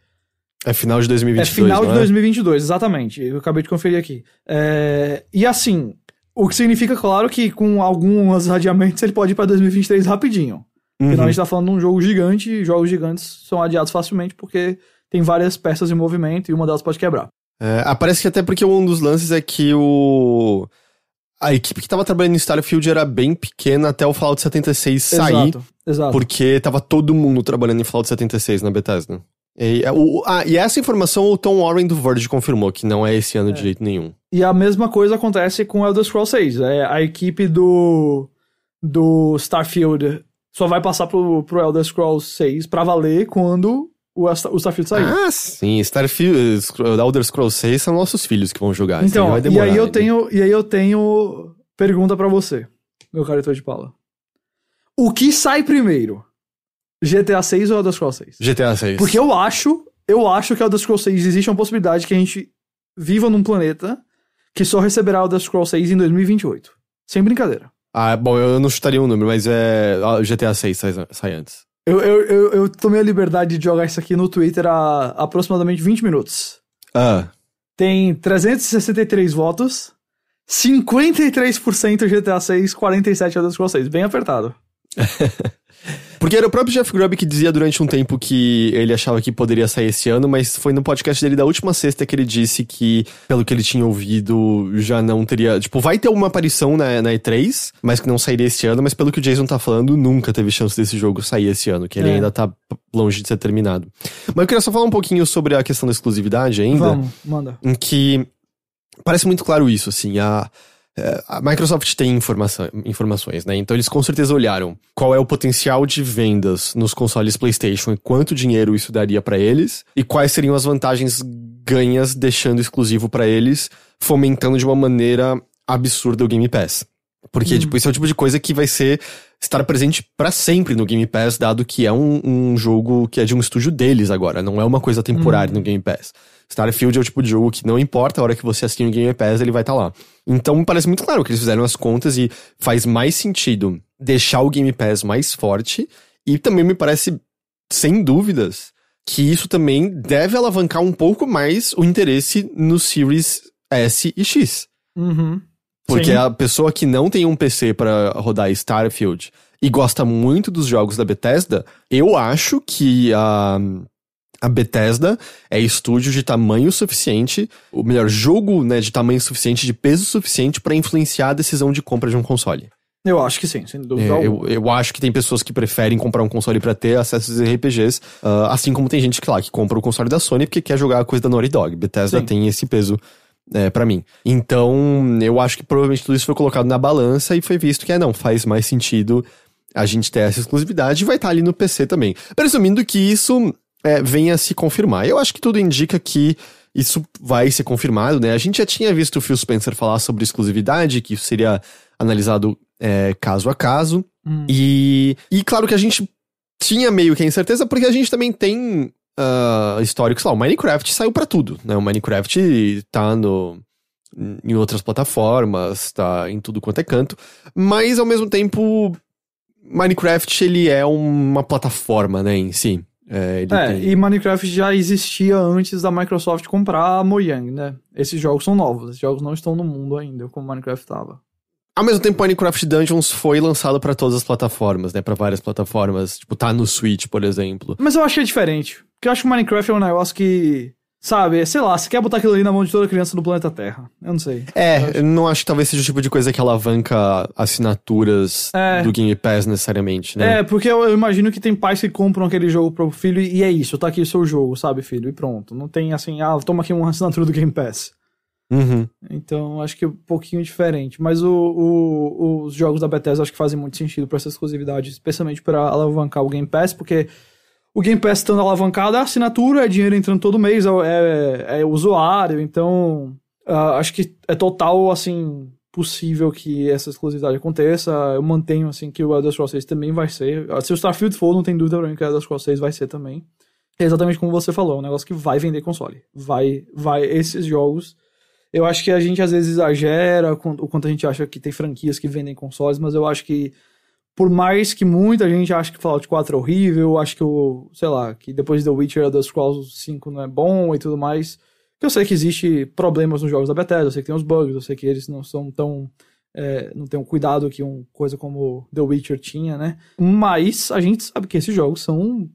É final de 2022, é final de é? 2022, exatamente. Eu acabei de conferir aqui. É, e assim, o que significa, claro, que com alguns adiamentos ele pode ir pra 2023 rapidinho. Uhum. Afinal, a gente tá falando de um jogo gigante, e jogos gigantes são adiados facilmente porque tem várias peças em movimento e uma delas pode quebrar. É, ah, parece que até porque um dos lances é que o. A equipe que tava trabalhando em Starfield era bem pequena até o Fallout 76 sair, Exato, exato. porque tava todo mundo trabalhando em Fallout 76 na Bethesda. E, é, o, ah, e essa informação o Tom Warren do Verge confirmou, que não é esse ano de jeito nenhum. E a mesma coisa acontece com Elder Scrolls 6. É, a equipe do, do Starfield só vai passar pro, pro Elder Scrolls 6 pra valer quando o, o Starfield sair. Ah, sim. Starfield, Elder Scrolls 6 são nossos filhos que vão jogar. Aí então, vai e demorar aí eu ainda. tenho, e aí eu tenho pergunta pra você, meu caretor de Paula. O que sai primeiro? GTA 6 ou Elder Scrolls 6? GTA 6. Porque eu acho, eu acho que Elder Scrolls 6 existe uma possibilidade que a gente viva num planeta que só receberá Elder Scrolls 6 em 2028. Sem brincadeira. Ah, bom, eu não chutaria um número, mas é. GTA 6 sai, sai antes. Eu, eu, eu, eu tomei a liberdade de jogar isso aqui no Twitter há aproximadamente 20 minutos. Ah. Tem 363 votos, 53% GTA 6, 47% Elder Scrolls 6. Bem apertado. Porque era o próprio Jeff Grubb que dizia durante um tempo que ele achava que poderia sair esse ano, mas foi no podcast dele da última sexta que ele disse que, pelo que ele tinha ouvido, já não teria. Tipo, vai ter uma aparição na, na E3, mas que não sairia esse ano, mas pelo que o Jason tá falando, nunca teve chance desse jogo sair esse ano, que ele É. ainda tá longe de ser terminado. Mas eu queria só falar um pouquinho sobre a questão da exclusividade ainda. Vamos, manda. em que parece muito claro isso, assim, a, a Microsoft tem informação, informações, né? Então eles com certeza olharam qual é o potencial de vendas nos consoles PlayStation e quanto dinheiro isso daria pra eles e quais seriam as vantagens ganhas deixando exclusivo pra eles, fomentando de uma maneira absurda o Game Pass. Porque, tipo, esse é o tipo de coisa que vai ser estar presente pra sempre no Game Pass, dado que é um, um jogo que é de um estúdio deles agora, não é uma coisa temporária no Game Pass. Starfield é o tipo de jogo que não importa a hora que você assina o Game Pass, ele vai estar lá. Então, me parece muito claro que eles fizeram as contas e faz mais sentido deixar o Game Pass mais forte. E também me parece, sem dúvidas, que isso também deve alavancar um pouco mais o interesse no Series S e X. Uhum. Porque Sim. a pessoa que não tem um PC pra rodar Starfield e gosta muito dos jogos da Bethesda, eu acho que a, a Bethesda é estúdio de tamanho suficiente, o melhor jogo, né, de tamanho suficiente, de peso suficiente pra influenciar a decisão de compra de um console. Eu acho que sim, sem dúvida É, eu, eu acho que tem pessoas que preferem comprar um console pra ter acesso aos RPGs, ah, assim como tem gente que lá que compra o console da Sony porque quer jogar a coisa da Naughty Dog. Bethesda Sim. tem esse peso é, para mim. Então, eu acho que provavelmente tudo isso foi colocado na balança e foi visto que é não, faz mais sentido a gente ter essa exclusividade e vai estar ali no PC também. Presumindo que isso é, venha a se confirmar. Eu acho que tudo indica que isso vai ser confirmado, né? A gente já tinha visto o Phil Spencer falar sobre exclusividade, que isso seria analisado é, caso a caso. E, e claro que a gente tinha meio que a incerteza, porque a gente também tem ah, histórico, sei lá, o Minecraft saiu pra tudo, né? O Minecraft tá no, em outras plataformas, tá em tudo quanto é canto, mas ao mesmo tempo, Minecraft ele é uma plataforma, né, em si. É, É, tem- e Minecraft já existia antes da Microsoft comprar a Mojang, né? Esses jogos são novos, esses jogos não estão no mundo ainda, como Minecraft estava. Ao mesmo tempo, Minecraft Dungeons foi lançado pra todas as plataformas, né? Pra várias plataformas. Tipo, tá no Switch, por exemplo. Mas eu achei diferente, porque eu acho que Minecraft é um negócio que, sabe, sei lá, você quer botar aquilo ali na mão de toda criança do planeta Terra. Eu não sei. É, eu não acho que talvez seja o tipo de coisa que alavanca assinaturas É. do Game Pass necessariamente, né? É, porque eu, eu imagino que tem pais que compram aquele jogo pro filho e é isso, tá aqui o seu jogo, sabe, filho? E pronto. Não tem assim, ah, toma aqui uma assinatura do Game Pass. Uhum. Então, acho que é um pouquinho diferente. Mas o, o- os jogos da Bethesda acho que fazem muito sentido pra essa exclusividade, especialmente pra alavancar o Game Pass, porque o Game Pass estando alavancado é assinatura, é dinheiro entrando todo mês, é, é, é usuário, então ah, acho que é total, assim, possível que essa exclusividade aconteça. Eu mantenho, assim, que o Elder Scrolls 6 também vai ser. Ah, Se o Starfield for, não tem dúvida pra mim que o Elder Scrolls 6 vai ser também. É exatamente como você falou, é um negócio que vai vender console. Vai, vai, esses jogos eu acho que a gente às vezes exagera o quanto a gente acha que tem franquias que vendem consoles, mas eu acho que por mais que muita gente ache que Fallout 4 é horrível, acho que o, sei lá, que depois do Witcher Elder Scrolls 5 não é bom e tudo mais, eu sei que existe problemas nos jogos da Bethesda, eu sei que tem os bugs, eu sei que eles não são tão é, não tem um cuidado que uma coisa como The Witcher tinha, né? Mas a gente sabe que esses jogos são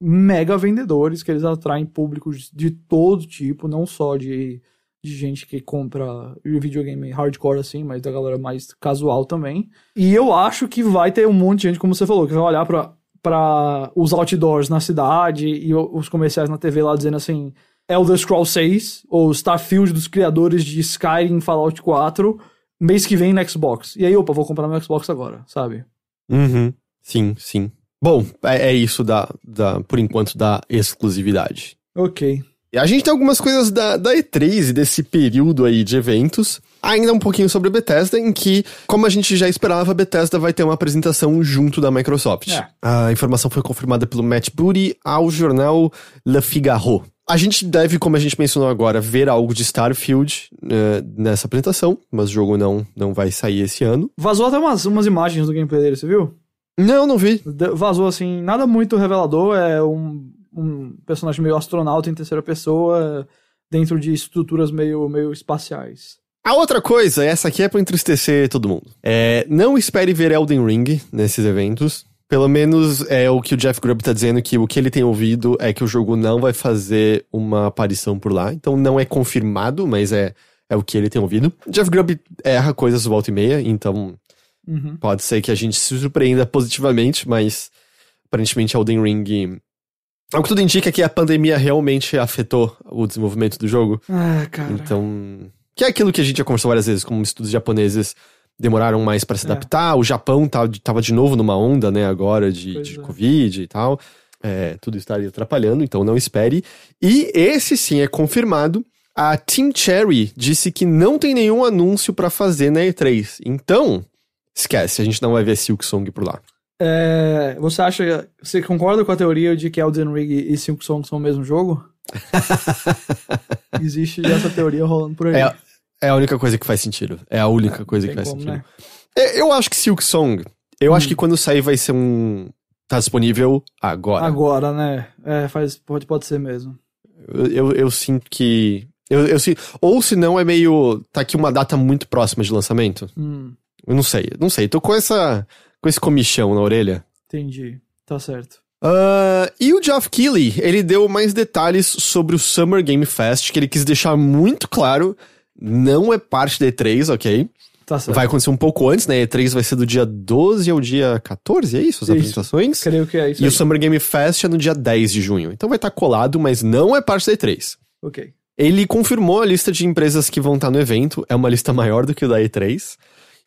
mega vendedores, que eles atraem públicos de todo tipo, não só de, de gente que compra videogame hardcore assim, mas da galera mais casual também. E eu acho que vai ter um monte de gente, como você falou, que vai olhar pra, pra os outdoors na cidade e os comerciais na TV lá dizendo assim. Elder Scrolls 6, ou Starfield dos criadores de Skyrim Fallout 4, mês que vem no Xbox. E aí, opa, vou comprar meu Xbox agora, sabe? Uhum. Sim, sim. Bom, é, é isso da, da, por enquanto, da exclusividade. Ok. A gente tem algumas coisas da, da E3 e desse período aí de eventos. Ainda um pouquinho sobre a Bethesda, em que, como a gente já esperava, a Bethesda vai ter uma apresentação junto da Microsoft. É. A informação foi confirmada pelo Matt Booty ao jornal Le Figaro. A gente deve, como a gente mencionou agora, ver algo de Starfield eh, nessa apresentação, mas o jogo não, não vai sair esse ano. Vazou até umas, umas imagens do gameplay dele, você viu? Não, não vi. Vazou assim, nada muito revelador, é um, um personagem meio astronauta em terceira pessoa, dentro de estruturas meio, meio espaciais. A outra coisa, essa aqui é pra entristecer todo mundo. É, não espere ver Elden Ring nesses eventos. Pelo menos é o que o Jeff Grubb tá dizendo, que o que ele tem ouvido é que o jogo não vai fazer uma aparição por lá. Então não é confirmado, mas é, é o que ele tem ouvido. Jeff Grubb erra coisas volta e meia, então Uhum. pode ser que a gente se surpreenda positivamente, mas aparentemente Elden Ring... Ao que tudo indica é que a pandemia realmente afetou o desenvolvimento do jogo. Ah, cara. Então. Que é aquilo que a gente já conversou várias vezes, como estudos japoneses demoraram mais pra se É. adaptar. O Japão tava, tava de novo numa onda, né, agora de, de é. Covid e tal. É, tudo estaria atrapalhando, então não espere. E esse sim é confirmado. A Team Cherry disse que não tem nenhum anúncio pra fazer na E3. Então, esquece, a gente não vai ver Silk Song por lá. É, você acha. Você concorda com a teoria de que Elden Ring e Silk Song são o mesmo jogo? Existe essa teoria rolando por aí. É, é a única coisa que faz sentido. É a única coisa que faz como, sentido. né? É, Eu acho que Silk Song. Eu Hum. acho que quando sair vai ser um. Tá disponível agora. Agora, né? É, faz, pode, pode ser mesmo. Eu, eu, eu sinto que. Eu, eu sinto, ou se não, é meio. Tá aqui uma data muito próxima de lançamento. Hum, Eu não sei, não sei. Tô com essa. Com esse comichão na orelha. entendi. Tá certo. Ah, e o Geoff Keighley, ele deu mais detalhes sobre o Summer Game Fest, que ele quis deixar muito claro. Não é parte da E3, ok? Tá certo. Vai acontecer um pouco antes, né? E3 vai ser do dia 12 ao dia 14, é isso? As Isso. apresentações? Creio que é isso. E aí. o Summer Game Fest é no dia 10 de junho. Então vai estar colado, mas não é parte da E3. Ok. Ele confirmou a lista de empresas que vão estar no evento. É uma lista maior do que o da E3.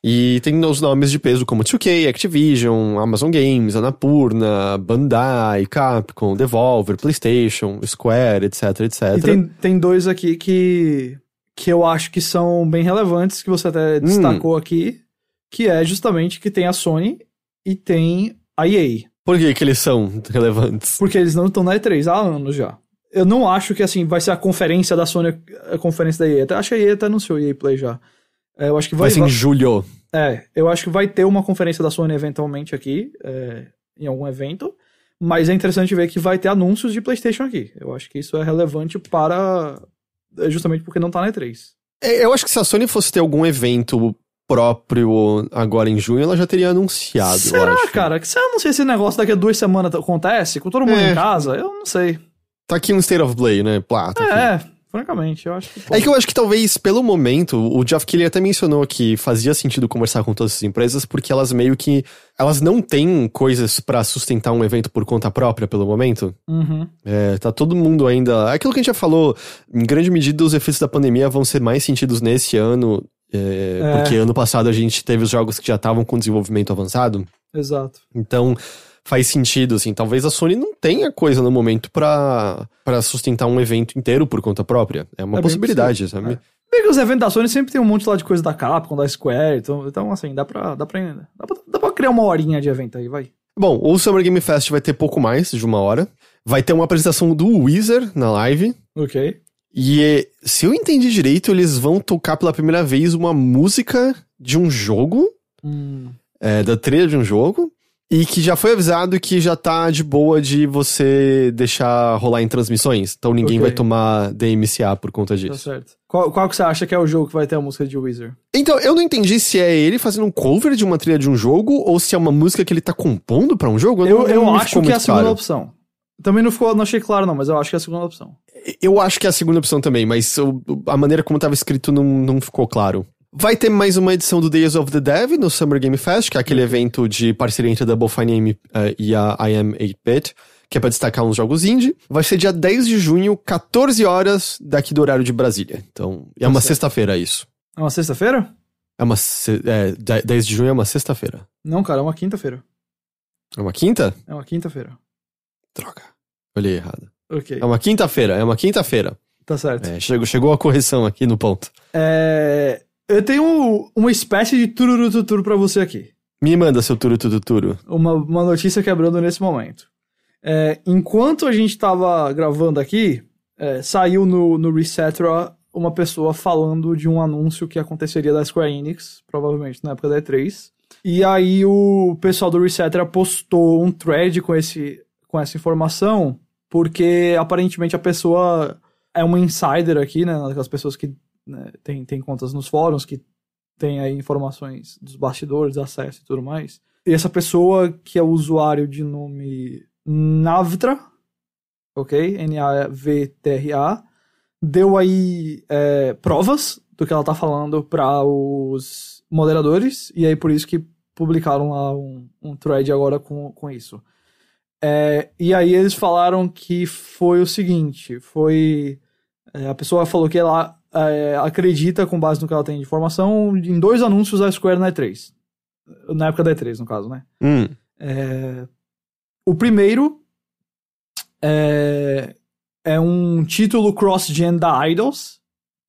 E tem os nomes de peso como 2K, Activision, Amazon Games, Annapurna, Bandai, Capcom, Devolver, PlayStation, Square, etc, etc. E tem, tem dois aqui que, que eu acho que são bem relevantes, que você Hum. até destacou aqui, que é justamente que tem a Sony e tem a EA. Por que, que eles são relevantes? Porque eles não estão na E3 há anos já. Eu não acho que assim vai ser a conferência da Sony, a conferência da EA. Até, acho que a EA até anunciou EA Play já. É, eu acho que vai, Vai ser em julho. É, eu acho que vai ter uma conferência da Sony eventualmente aqui, é, em algum evento. Mas é interessante ver que vai ter anúncios de PlayStation aqui. Eu acho que isso é relevante para. é Justamente porque não tá na E3. É, Eu acho que se a Sony fosse ter algum evento próprio agora em junho, ela já teria anunciado, Será, cara? Que se eu não sei se esse negócio daqui a duas semanas acontece, com todo mundo É. em casa, eu não sei. Tá aqui um State of Play, né? Plá, tá aqui. É, francamente, eu acho que. pô, É que eu acho que talvez, pelo momento, o Geoff Keighley até mencionou que fazia sentido conversar com todas essas empresas, porque elas meio que. Elas não têm coisas pra sustentar um evento por conta própria pelo momento. Uhum. É, tá todo mundo ainda. Aquilo que a gente já falou, em grande medida, os efeitos da pandemia vão ser mais sentidos nesse ano. é, É. Porque ano passado a gente teve os jogos que já estavam com desenvolvimento avançado. Exato. Então, faz sentido, assim. Talvez a Sony não tenha coisa no momento pra, pra sustentar um evento inteiro por conta própria. É uma É possibilidade, possível. sabe? Bem que os eventos da Sony sempre tem um monte lá de coisa da Capcom, da Square, então, então assim, dá pra, dá, pra, dá, pra, dá pra criar uma horinha de evento aí, vai. Bom, o Summer Game Fest vai ter pouco mais de uma hora. Vai ter uma apresentação do Weezer na live. Ok. E se eu entendi direito, eles vão tocar pela primeira vez uma música de um jogo, Hum, é, da trilha de um jogo, e que já foi avisado que já tá de boa de você deixar rolar em transmissões. Então ninguém Ok. vai tomar DMCA por conta tá disso. certo. Qual, qual que você acha que é o jogo que vai ter a música de Wizard? Então, eu não entendi se é ele fazendo um cover de uma trilha de um jogo ou se é uma música que ele tá compondo pra um jogo. Eu, eu não me acho que é a segunda claro. opção. Também não ficou, não achei claro não, mas eu acho que é a segunda opção. Eu acho que é a segunda opção também, mas eu- a maneira como tava escrito não, não ficou claro. Vai ter mais uma edição do Days of the Dev no Summer Game Fest, que é aquele evento de parceria entre a Double Fine eh, e a IM 8-Bit, que é pra destacar uns jogos indie. Vai ser dia 10 de junho, 14 horas daqui do horário de Brasília. Então, é uma certo. sexta-feira isso. É uma sexta-feira? É uma. É, 10 de junho é uma sexta-feira. Não, cara, é uma quinta-feira. É uma quinta? É uma quinta-feira. Droga. Olhei errado. Ok, É uma quinta-feira, é uma quinta-feira. tá certo. É, chegou, chegou a correção aqui no ponto. É, eu tenho uma espécie de tururututuru pra você aqui. Me manda seu turu turu turu. Uma, uma notícia quebrando nesse momento. É, enquanto a gente tava gravando aqui, é, saiu no, no Resetra uma pessoa falando de um anúncio que aconteceria da Square Enix, provavelmente na época da E3. E aí o pessoal do Resetra postou um thread com, esse, com essa informação, porque aparentemente a pessoa é uma insider aqui, né? Aquelas pessoas que né, tem, tem contas nos fóruns, que tem aí informações dos bastidores, acesso e tudo mais. E essa pessoa, que é o usuário de nome Navtra, ok? N-A-V-T-R-A, deu aí é, provas do que ela tá falando para os moderadores, e aí por isso que publicaram lá um, um thread agora com, com isso. É, e aí eles falaram que foi o seguinte, foi... é, a pessoa falou que ela é, acredita, com base no que ela tem de informação, em dois anúncios da Square na E3. Na época da E3, no caso, né? Hum. É, o primeiro é, é um título cross-gen da Idols.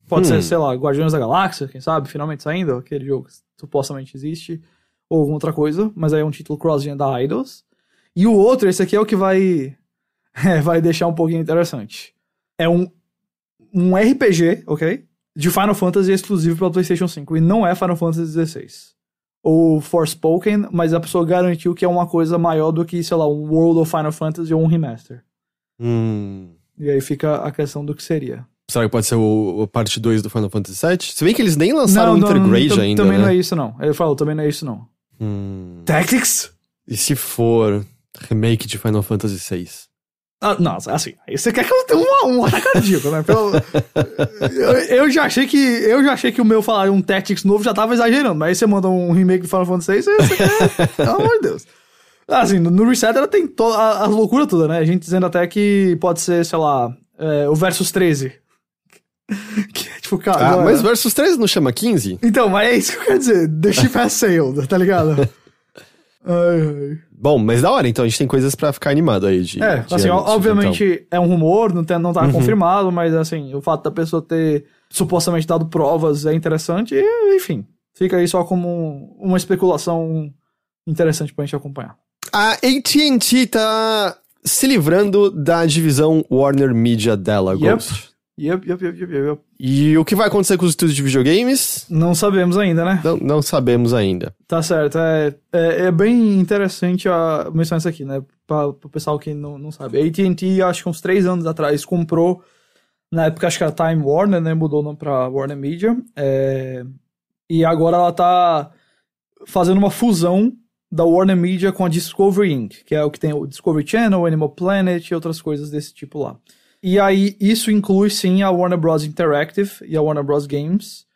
Pode Hum. ser, sei lá, Guardiões da Galáxia, quem sabe, finalmente saindo, aquele jogo que supostamente existe, ou alguma outra coisa, mas aí é um título cross-gen da Idols. E o outro, esse aqui é o que vai, é, vai deixar um pouquinho interessante. É um, um RPG, ok? De Final Fantasy exclusivo para PlayStation 5, e não é Final Fantasy XVI ou Forspoken, mas a pessoa garantiu que é uma coisa maior do que, sei lá, um World of Final Fantasy ou um remaster. Hum. E aí fica a questão do que seria. Será que pode ser o, o parte 2 do Final Fantasy VII? Se bem que eles nem lançaram o Intergrade tam- ainda, Também né? não é isso, não. Ele falou, também não é isso, não. Hum. Tactics? E se for remake de Final Fantasy VI? Ah, não, assim, aí você quer que eu tenha um, um ataque cardíaco, né? Pelo- eu, eu já achei que eu já achei que o meu falar um Tactics novo já tava exagerando, mas aí você manda um remake do Final Fantasy VI, você, quer, pelo amor de Deus. Assim, no, Reset ela tem to, a, as loucuras toda, né? A gente dizendo até que pode ser, sei lá, é, o Versus 13. que é tipo, cara... Ah, não é- mas Versus 13 não chama 15? Então, mas é isso que eu quero dizer. The ship has sailed, tá ligado? Ai, ai. Bom, mas da hora, então a gente tem coisas pra ficar animado aí de. É, de assim, obviamente então. é um rumor, não, tem, não tá Uhum. confirmado, mas assim, o fato da pessoa ter supostamente dado provas é interessante, e, enfim, fica aí só como um- uma especulação interessante pra gente acompanhar. A AT&T tá se livrando da divisão Warner Media dela, Yep. Ghost. Yep, yep, yep, yep, yep. E o que vai acontecer com os estúdios de videogames? Não sabemos ainda, né? Não, não sabemos ainda. Tá certo, é, é, é bem interessante a mencionar isso aqui, né? Pra, pro pessoal que não, não sabe. A AT&T, acho que uns três anos atrás, comprou, na época acho que era Time Warner, né? Mudou o nome pra Warner Media. é, e agora ela tá fazendo uma fusão da Warner Media com a Discovery Inc., que é o que tem o Discovery Channel, Animal Planet e outras coisas desse tipo lá. E aí, isso inclui sim a Warner Bros. Interactive e a Warner Bros. Games.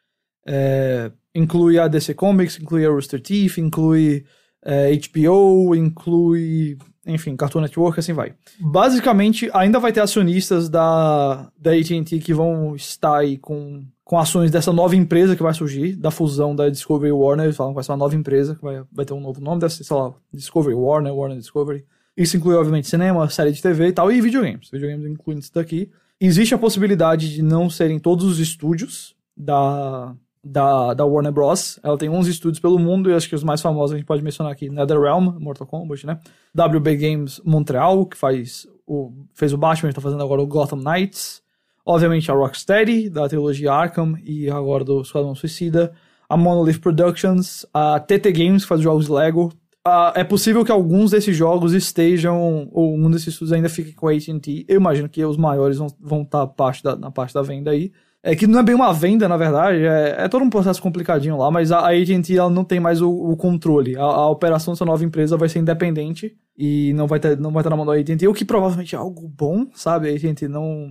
É, inclui a DC Comics, inclui a Rooster Teeth, inclui é, HBO, inclui, enfim, Cartoon Network, assim vai. Basicamente, ainda vai ter acionistas da, da AT&T que vão estar aí com, com ações dessa nova empresa que vai surgir, da fusão da Discovery Warner, eles falam que vai ser uma nova empresa, que vai, vai ter um novo nome, deve ser, sei lá, Discovery Warner, Warner Discovery. Isso inclui, obviamente, cinema, série de TV e tal, e videogames. Videogames incluindo isso daqui. Existe a possibilidade de não serem todos os estúdios da, da, da Warner Bros. Ela tem 11 estúdios pelo mundo, e acho que os mais famosos a gente pode mencionar aqui: NetherRealm, Mortal Kombat, né? WB Games Montreal, que faz o, fez o Batman, está fazendo agora o Gotham Knights. Obviamente a Rocksteady, da trilogia Arkham e agora do Esquadrão Suicida. A Monolith Productions, a TT Games, que faz jogos de Lego. Ah, é possível que alguns desses jogos estejam, ou um desses estudos ainda fique com a AT&T. Eu imagino que os maiores vão, estar da, na parte da venda aí. É que não é bem uma venda, na verdade, é, é todo um processo complicadinho lá, mas a, a AT&T ela não tem mais o, o controle. A, a operação dessa nova empresa vai ser independente e não vai não vai estar na mão da AT&T, o que provavelmente é algo bom, sabe? A AT&T não,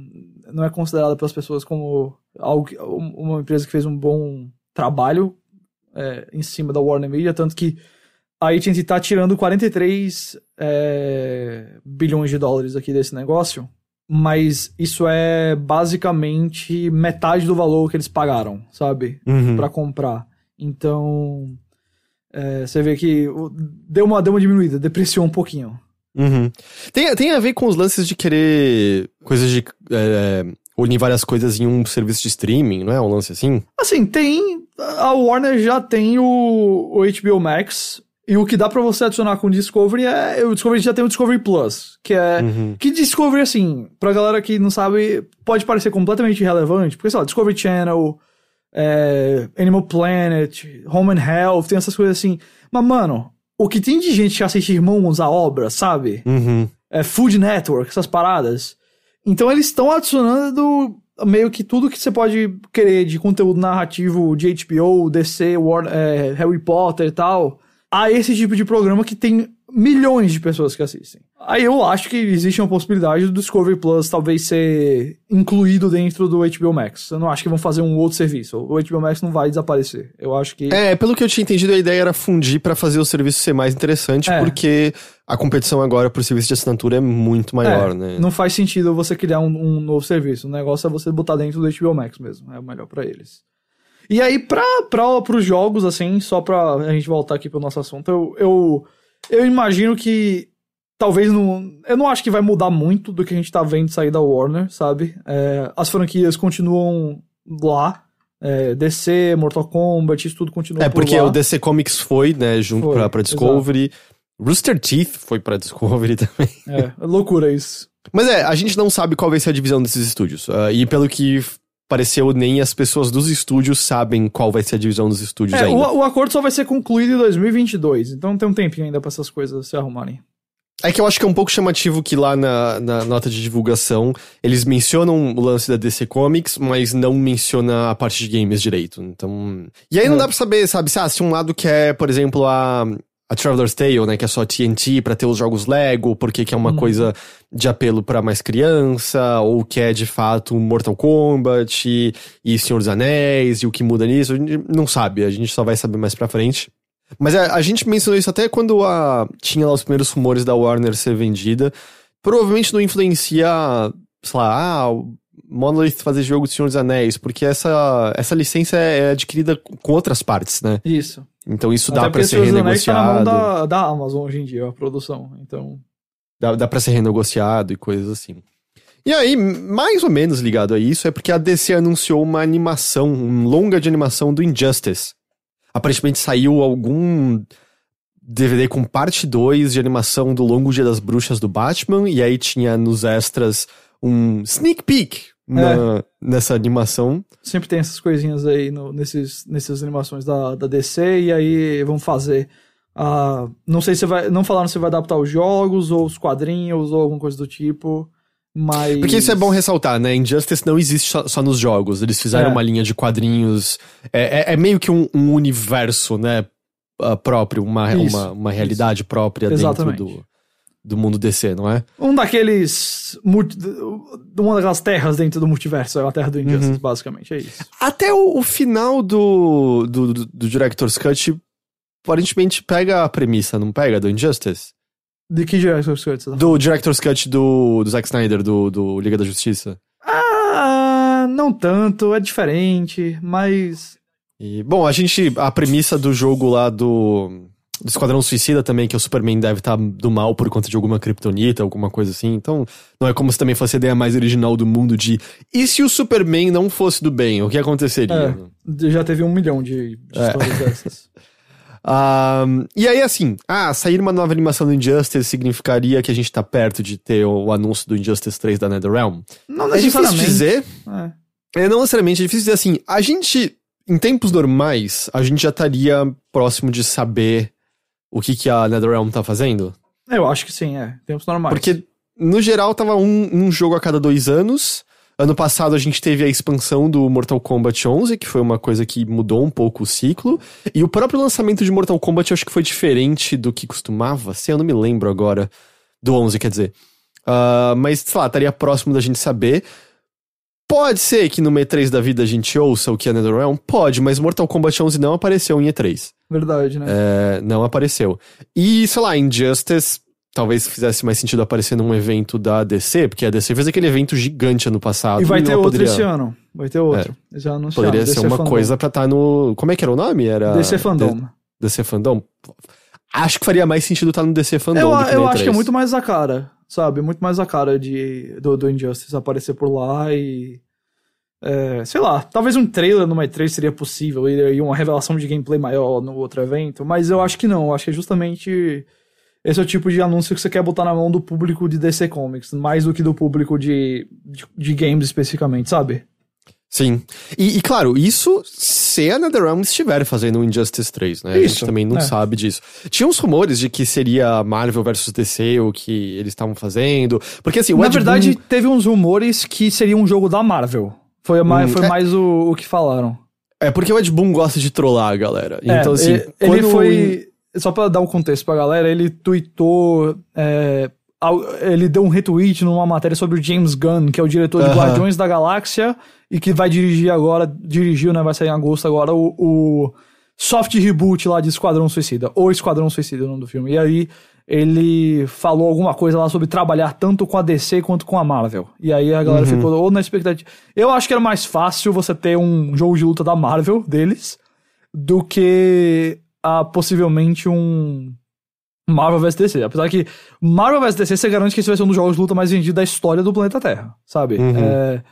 não é considerada pelas pessoas como algo, uma empresa que fez um bom trabalho é, em cima da Warner Media, tanto que a AT&T tá tirando 43 é, bilhões de dólares aqui desse negócio, mas isso é basicamente metade do valor que eles pagaram, sabe? Uhum. Pra comprar. Então, É, você vê que deu uma, deu uma diminuída, depreciou um pouquinho. Uhum. Tem, tem a ver com os lances de querer coisas de. É, unir várias coisas em um serviço de streaming, não é? Um lance assim? Assim, tem. A Warner já tem o, o HBO Max. E o que dá pra você adicionar com o Discovery é. O Discovery já tem o Discovery Plus. Que é. Que Discovery, assim, pra galera que não sabe, pode parecer completamente irrelevante. Porque, sei lá, Discovery Channel, é, Animal Planet, Home and Health, tem essas coisas assim. Mas, mano, o que tem de gente que assiste Irmãos à obra, sabe? Uhum. é, Food Network, essas paradas. Então eles estão adicionando meio que tudo que você pode querer de conteúdo narrativo de HBO, DC, War- é, Harry Potter e tal, a esse tipo de programa que tem milhões de pessoas que assistem. Aí eu acho que existe uma possibilidade do Discovery Plus talvez ser incluído dentro do HBO Max. Eu não acho que vão fazer um outro serviço. O HBO Max não vai desaparecer. Eu acho que. É, pelo que eu tinha entendido, a ideia era fundir pra fazer o serviço ser mais interessante, É. porque a competição agora por serviço de assinatura é muito maior, É, né? Não faz sentido você criar um, um novo serviço. O negócio é você botar dentro do HBO Max mesmo. É o melhor pra eles. E aí, pra, pra, pros jogos, assim, só pra a gente voltar aqui pro nosso assunto, eu, eu, eu imagino que talvez não. Eu não acho que vai mudar muito do que a gente tá vendo sair da Warner, sabe? É, as franquias continuam lá. É, DC, Mortal Kombat, isso tudo continua É, por porque lá. o DC Comics foi, né, junto Foi, pra, pra Discovery. Rooster Teeth foi pra Discovery também. É, loucura isso. Mas é, a gente não sabe qual vai ser a divisão desses estúdios. Ah, e pelo que pareceu, nem as pessoas dos estúdios sabem qual vai ser a divisão dos estúdios É, ainda. o, o acordo só vai ser concluído em 2022, então tem um tempinho ainda pra essas coisas se arrumarem. É que eu acho que é um pouco chamativo que lá na, na nota de divulgação eles mencionam o lance da DC Comics, mas não menciona a parte de games direito. Então. E aí não É. dá pra saber, sabe? Se, ah, se um lado quer, por exemplo, a. A Traveler's Tale, né, que é só TNT pra ter os jogos Lego, porque que é uma coisa de apelo pra mais criança, ou que é de fato Mortal Kombat e, e Senhor dos Anéis, e o que muda nisso, a gente não sabe, a gente só vai saber mais pra frente. Mas a, a gente mencionou isso até quando a, tinha lá os primeiros rumores da Warner ser vendida. Provavelmente não influencia, sei lá, ah, o Monolith fazer jogo de Senhor dos Anéis, porque essa, essa licença é, é adquirida com outras partes, né? Isso. Então isso Até dá pra porque ser Anéis tá na mão renegociado. da, da Amazon hoje em dia, a produção. Então. Dá, dá pra ser renegociado e coisas assim. E aí, mais ou menos ligado a isso, é porque a DC anunciou uma animação, um longa de animação do Injustice. Aparentemente saiu algum DVD com parte 2 de animação do Longo Dia das Bruxas do Batman, e aí tinha nos extras um sneak peek na- nessa animação. Sempre tem essas coisinhas aí no- nesses, nessas animações da, da DC, e aí vão fazer. Ah, não sei se vai. Não falaram se vai adaptar os jogos, ou os quadrinhos, ou alguma coisa do tipo. Mas. Porque isso é bom ressaltar, né? Injustice não existe só, só nos jogos. Eles fizeram É. uma linha de quadrinhos. É, é- é meio que um, um universo, né? ah, próprio, uma, Isso, uma, uma realidade própria Exatamente. dentro do, do mundo DC, não é? Um daqueles. multi- Uma daquelas terras dentro do multiverso, é a terra do Uhum. Injustice, basicamente, é isso. Até o, o final do, do, do, do Director's Cut aparentemente pega a premissa, não pega? Do Injustice? De que Director's Cut tá Do Director's Cut do, do Zack Snyder, do, do Liga da Justiça. Ah, não tanto, é diferente, mas. E, bom, a gente. A premissa do jogo lá do. Do Esquadrão Suicida também, que o Superman deve estar do mal por conta de alguma kryptonita, alguma coisa assim. Então, não é como se também fosse a ideia mais original do mundo de. E se o Superman não fosse do bem? O que aconteceria? É, já teve um milhão de, de É. histórias dessas. Ah, e aí, assim, ah, sair uma nova animação do Injustice significaria que a gente tá perto de ter o, anúncio do Injustice 3 da NetherRealm? Não É difícil necessariamente. dizer. É. É, não necessariamente, é difícil dizer assim. A gente, em tempos normais, a gente já estaria próximo de saber o que, que a NetherRealm tá fazendo. Eu acho que sim, é. Tempos normais. Porque, no geral, tava um, um jogo a cada dois anos. Ano passado a gente teve a expansão do Mortal Kombat 11, que foi uma coisa que mudou um pouco o ciclo. E o próprio lançamento de Mortal Kombat eu acho que foi diferente do que costumava ser, eu não me lembro agora. Do 11, quer dizer. Ah, mas, sei lá, estaria próximo da gente saber. Pode ser que no E3 da vida a gente ouça o que é NetherRealm? Pode, mas Mortal Kombat 11 não apareceu em E3. Verdade, né? É, não apareceu. E, sei lá, Injustice talvez fizesse mais sentido aparecer num evento da DC, porque a DC fez aquele evento gigante ano passado. e vai não ter outro poderia, esse ano. Vai ter outro. Eles já anunciaram. Poderia DC ser uma Fandom. coisa pra estar no. Como é que era o nome? Era. DC Fandom. DC Fandom, acho que faria mais sentido estar no DC Fandom Eu, eu acho que é E3. muito mais a cara, sabe? Muito mais a cara de, do, do Injustice aparecer por lá e. é, sei lá, talvez um trailer numa E3 seria possível e, e uma revelação de gameplay maior no outro evento, mas eu acho que não. Eu acho que é justamente. Esse é o tipo de anúncio que você quer botar na mão do público de DC Comics, mais do que do público de, de, de games especificamente, sabe? Sim. E, e, claro, isso se a NetherRealm estiver fazendo o Injustice 3, né? a gente Isso, também não é. sabe disso. Tinha uns rumores de que seria Marvel versus DC o que eles estavam fazendo. Porque assim, o Na Ed verdade, Boon- teve uns rumores que seria um jogo da Marvel. Foi, mais, Hum, foi é. mais o, o que falaram. É porque o Ed Boon gosta de trollar a galera. É, Então, assim. ele, ele quando- foi. Só pra dar um contexto pra galera, ele tweetou. é, ele deu um retweet numa matéria sobre o James Gunn, que é o diretor de. Guardiões da Galáxia, e que vai dirigir agora. Dirigiu, né? Vai sair em agosto agora o, o soft reboot lá de Esquadrão Suicida. Ou Esquadrão Suicida, é o nome do filme. E aí ele falou alguma coisa lá sobre trabalhar tanto com a DC quanto com a Marvel. E aí a galera ficou ou na expectativa. Eu acho que era mais fácil você ter um jogo de luta da Marvel deles do que a possivelmente um Marvel vs DC. Apesar que Marvel vs DC você garante que esse vai ser um dos jogos de luta mais vendidos da história do planeta Terra, sabe? Uhum. É,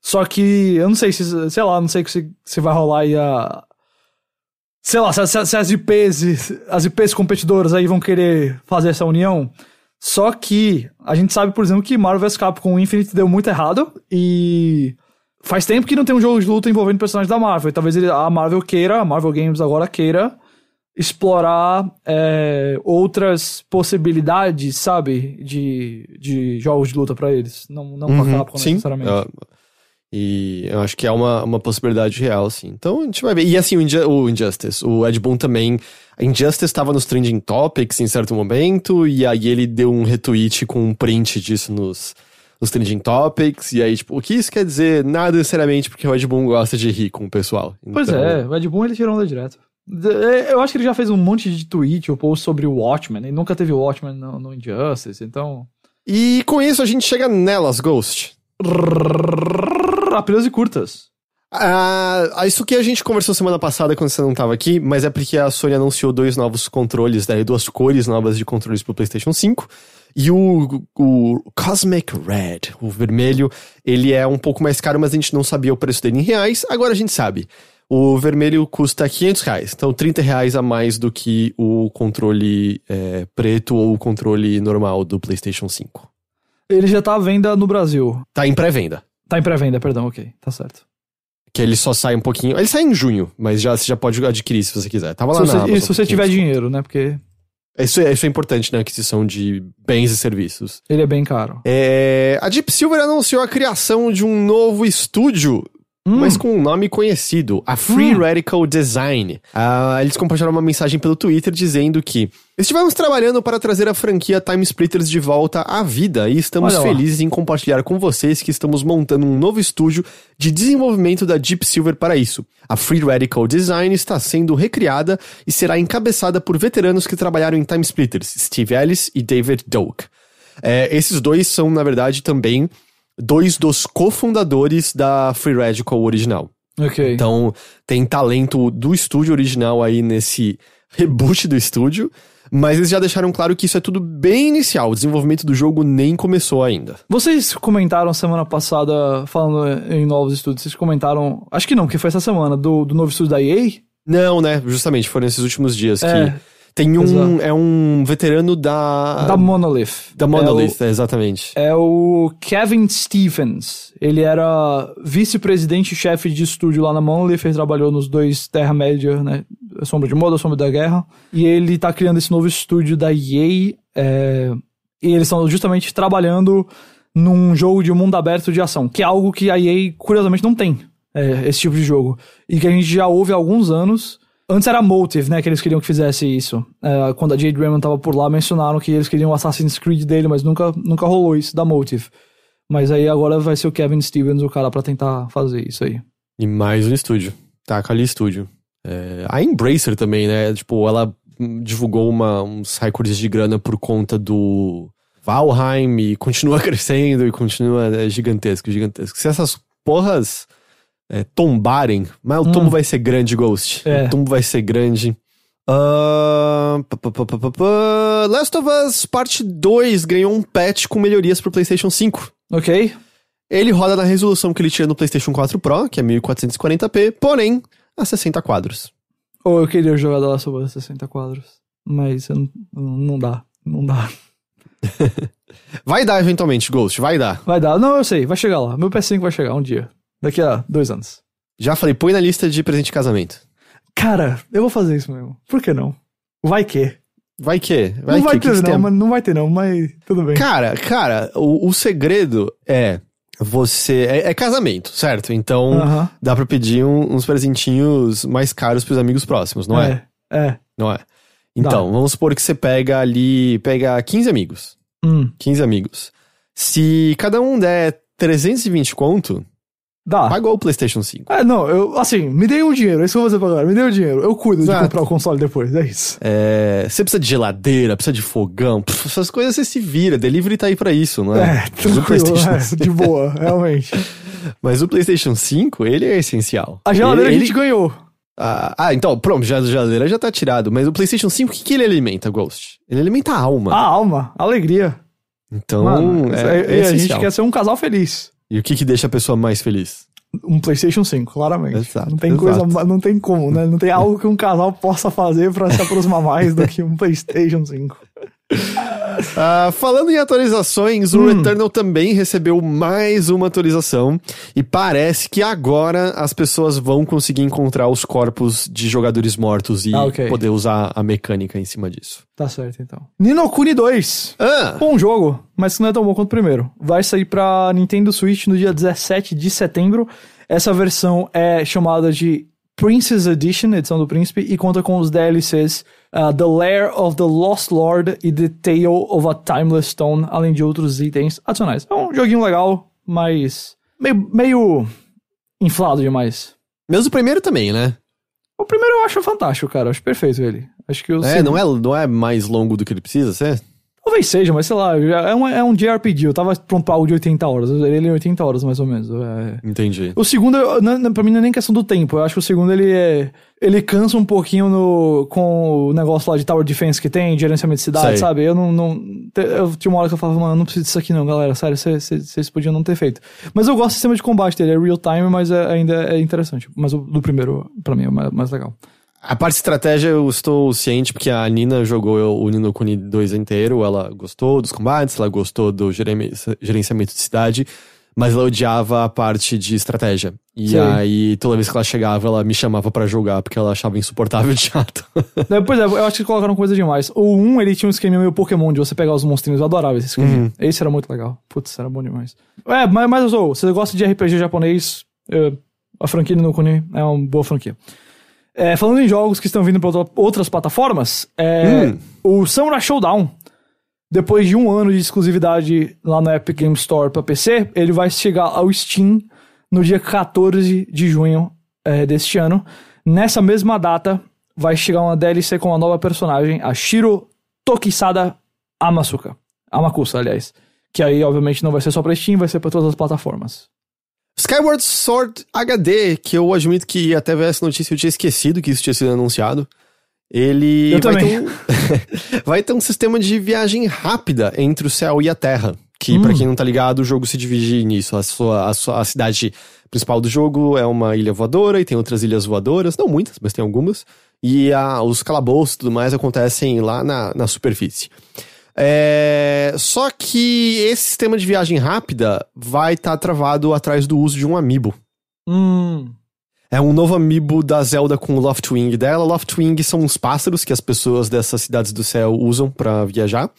só que eu não sei se, sei lá, não sei se, se vai rolar aí a. Sei lá, se, se- se as IPs, as IPs competidoras aí vão querer fazer essa união. Só que a gente sabe, por exemplo, que Marvel vs Capcom Infinite deu muito errado e faz tempo que não tem um jogo de luta envolvendo personagens da Marvel. Talvez ele- a Marvel queira, a Marvel Games agora queira explorar é, outras possibilidades, sabe, de, de jogos de luta pra eles. Não, não Uhum, Capcom sim. necessariamente. Ah, e eu acho que é uma, uma possibilidade real, sim. Então a gente vai ver. E assim, o, Inju- o Injustice. O Ed Boon também. A Injustice estava nos trending topics em certo momento, e aí ele deu um retweet com um print disso nos, nos trending topics. E aí, tipo, o que isso quer dizer? Nada necessariamente porque o Ed Boon gosta de rir com o pessoal. Pois Então, é, o Ed Boon ele tirou onda direto. De- Eu acho que ele já fez um monte de tweet ou post sobre o Watchmen. Ele nunca teve o Watchmen no, no Injustice, então. E com isso a gente chega nelas, Ghost. Rápidas e curtas. Ah, isso que a gente conversou semana passada quando você não tava aqui, mas é porque a Sony anunciou dois novos controles, né, duas cores novas de controles pro PlayStation 5. E o, o Cosmic Red, o vermelho, ele é um pouco mais caro, mas a gente não sabia o preço dele em reais. Agora a gente sabe. O vermelho custa 500 reais, então 30 reais a mais do que o controle é, preto ou o controle normal do PlayStation 5. Ele já tá à venda no Brasil. Tá em pré-venda. Tá em pré-venda, perdão, ok, tá certo. Que ele só sai um pouquinho. Ele sai em junho, mas já, você já pode adquirir se você quiser. Tava lá Se na você, Amazon e se você tiver 500. dinheiro, né? Porque Isso é, isso é importante na aquisição de bens e serviços. ele é bem caro. É, a Deep Silver anunciou a criação de um novo estúdio, Hum. mas com um nome conhecido, a Free Radical Design. Ah, eles compartilharam uma mensagem pelo Twitter dizendo que estivemos trabalhando para trazer a franquia Time Splitters de volta à vida e estamos Olha lá. felizes em compartilhar com vocês que estamos montando um novo estúdio de desenvolvimento da Deep Silver para isso. A Free Radical Design está sendo recriada e será encabeçada por veteranos que trabalharam em Time Splitters, Steve Ellis e David Doak. É, esses dois são, na verdade, também dois dos cofundadores da Free Radical original. Ok. Então, tem talento do estúdio original aí nesse reboot do estúdio, mas eles já deixaram claro que isso é tudo bem inicial. O desenvolvimento do jogo nem começou ainda. Vocês comentaram semana passada, falando em novos estúdios, vocês comentaram. Acho que não, porque foi essa semana, do, do novo estúdio da EA? Não, né? Justamente, foram esses últimos dias É. que tem um Exato. é um veterano da da Monolith. da Monolith, é, exatamente. É o, é o Kevin Stephens. Ele era vice-presidente-chefe de estúdio lá na Monolith, ele trabalhou nos dois Terra-média, né? Sombra de Moda, Sombra da Guerra. E ele tá criando esse novo estúdio da EA. é, e eles estão justamente trabalhando num jogo de mundo aberto de ação, que é algo que a EA, curiosamente, não tem. é, esse tipo de jogo. E que a gente já ouve há alguns anos. Antes era Motive, né, que eles queriam que fizesse isso. É, quando a Jade Raymond tava por lá, mencionaram que eles queriam o Assassin's Creed dele, mas nunca, nunca rolou isso da Motive. Mas aí agora vai ser o Kevin Stevens o cara pra tentar fazer isso aí. E mais um estúdio. Taca ali estúdio. É, a Embracer também, né? Tipo, ela divulgou uma, uns recordes de grana por conta do Valheim e continua crescendo e continua é, gigantesco, gigantesco. Se essas porras é, tombarem, mas o tombo vai ser grande, Ghost. É. O tombo vai ser grande. Pá. Last of Us Parte 2 ganhou um patch com melhorias pro PlayStation 5. Ok. Ele roda na resolução que ele tinha no PlayStation 4 Pro, que é 1440p, porém a 60 quadros. Ou eu queria jogar The Last of Us 60 quadros. Mas não, não dá. Não dá. Vai dar eventualmente, Ghost, vai dar. Vai dar. Não, eu sei. Vai chegar lá. Meu PS5 vai chegar um dia. Daqui a dois anos. Já falei, põe na lista de presente de casamento. Cara, eu vou fazer isso mesmo. Por que não? Vai que. Vai que? Vai não vai que, ter que não, tem? mas não vai ter não, mas tudo bem. Cara, cara, o, o segredo é você. É, é casamento, certo? Então Aham. dá pra pedir um- uns presentinhos mais caros pros amigos próximos, não é? É. É. Não é? Então, vamos supor que você pega ali. Pega 15 amigos. Hum, 15 amigos. Se cada um der 320 conto, dá. pagou o PlayStation 5. É, não, eu, assim, me dei um dinheiro, é isso que eu vou fazer pra agora. Me dei um dinheiro. Eu cuido Exato. de comprar o console depois, é isso. É, você precisa de geladeira, precisa de fogão, pff, essas coisas você se vira. Delivery tá aí pra isso, não é? É, tranquilo, é, 5 de boa, realmente. Mas o PlayStation 5, ele é essencial. A geladeira ele, a gente ganhou. Ah, ah, então, pronto, já a geladeira já tá tirado. Mas o PlayStation 5, o que, que ele alimenta, Ghost? Ele alimenta a alma. A alma, a alegria. então, Mano, é, é e a gente quer ser um casal feliz. E o que, que deixa a pessoa mais feliz? Um PlayStation 5, claramente. Exato, não tem exato. coisa, não tem como, né? Não tem algo que um casal possa fazer pra se aproximar mais do que um PlayStation 5. Ah, falando em atualizações, o Returnal também recebeu mais uma atualização. E parece que agora as pessoas vão conseguir encontrar os corpos de jogadores mortos e Ah, ok. poder usar a mecânica em cima disso. Tá certo, então. Nino Kuni 2. Ah! Bom jogo, mas que não é tão bom quanto o primeiro. Vai sair pra Nintendo Switch no dia 17 de setembro. Essa versão é chamada de Princess Edition, edição do príncipe, e conta com os DLCs uh, The Lair of the Lost Lord e The Tale of a Timeless Stone, além de outros itens adicionais. É um joguinho legal, mas meio, meio inflado demais. Mesmo o primeiro também, né? O primeiro eu acho fantástico, cara. Acho perfeito ele. Acho que o É, não é, não é mais longo do que ele precisa ser? Talvez seja, mas sei lá, já é um, é um JRPG. Eu tava pra algo de 80 horas. Eu zerei ele em 80 horas, mais ou menos. É. Entendi. O segundo, eu- não- pra mim, não é nem questão do tempo. Eu acho que o segundo, ele é... Ele cansa um pouquinho no, com o negócio lá de Tower Defense que tem, gerenciamento de cidade, Sei. sabe? Eu não... não eu tinha uma hora que eu falava, mano, eu não preciso disso aqui não, galera. Sério, vocês podiam não ter feito. Mas eu gosto do sistema de combate dele. É real time, mas é- ainda é interessante. Mas o do primeiro, pra mim, é mais, mais legal. A parte de estratégia eu estou ciente porque a Nina jogou o Nino Kuni 2 inteiro, ela gostou dos combates, ela gostou do gerenciamento de cidade, mas ela odiava a parte de estratégia. E Sei. aí, toda vez que ela chegava, ela me chamava pra jogar porque ela achava insuportável de chato. É, Pois é, eu acho que colocaram coisa demais. O 1, ele tinha um esquema meio Pokémon de você pegar os monstrinhos. Eu adorava esse esquema. Esse era muito legal. Putz, era bom demais. É, mas, mas eu você gosta de RPG japonês, é, a franquia no Kuni é uma boa franquia. É, falando em jogos que estão vindo para outras plataformas, é, o Samurai Showdown, depois de um ano de exclusividade lá no Epic Game Store para PC, ele vai chegar ao Steam no dia 14 de junho é, deste ano. Nessa mesma data, vai chegar uma DLC com uma nova personagem, a Shiro Tokisada Amasuka. Amakusa, aliás. Que aí, obviamente, não vai ser só pra Steam, vai ser pra todas as plataformas. Skyward Sword HD, que eu admito que até ver essa notícia eu tinha esquecido que isso tinha sido anunciado. Ele Eu vai também. ter, um, vai ter um sistema de viagem rápida entre o céu e a terra. Que, Hum. pra quem não tá ligado, o jogo se divide nisso. A, sua, a, sua, a cidade principal do jogo é uma ilha voadora e tem outras ilhas voadoras. Não muitas, mas tem algumas. E a, os calabouços e tudo mais acontecem lá na, na superfície. É, só que esse sistema de viagem rápida vai estar travado atrás do uso de um amiibo. Hum. É um novo amiibo da Zelda com o Loftwing dela. Loftwing são uns pássaros que as pessoas dessas cidades do céu usam pra viajar.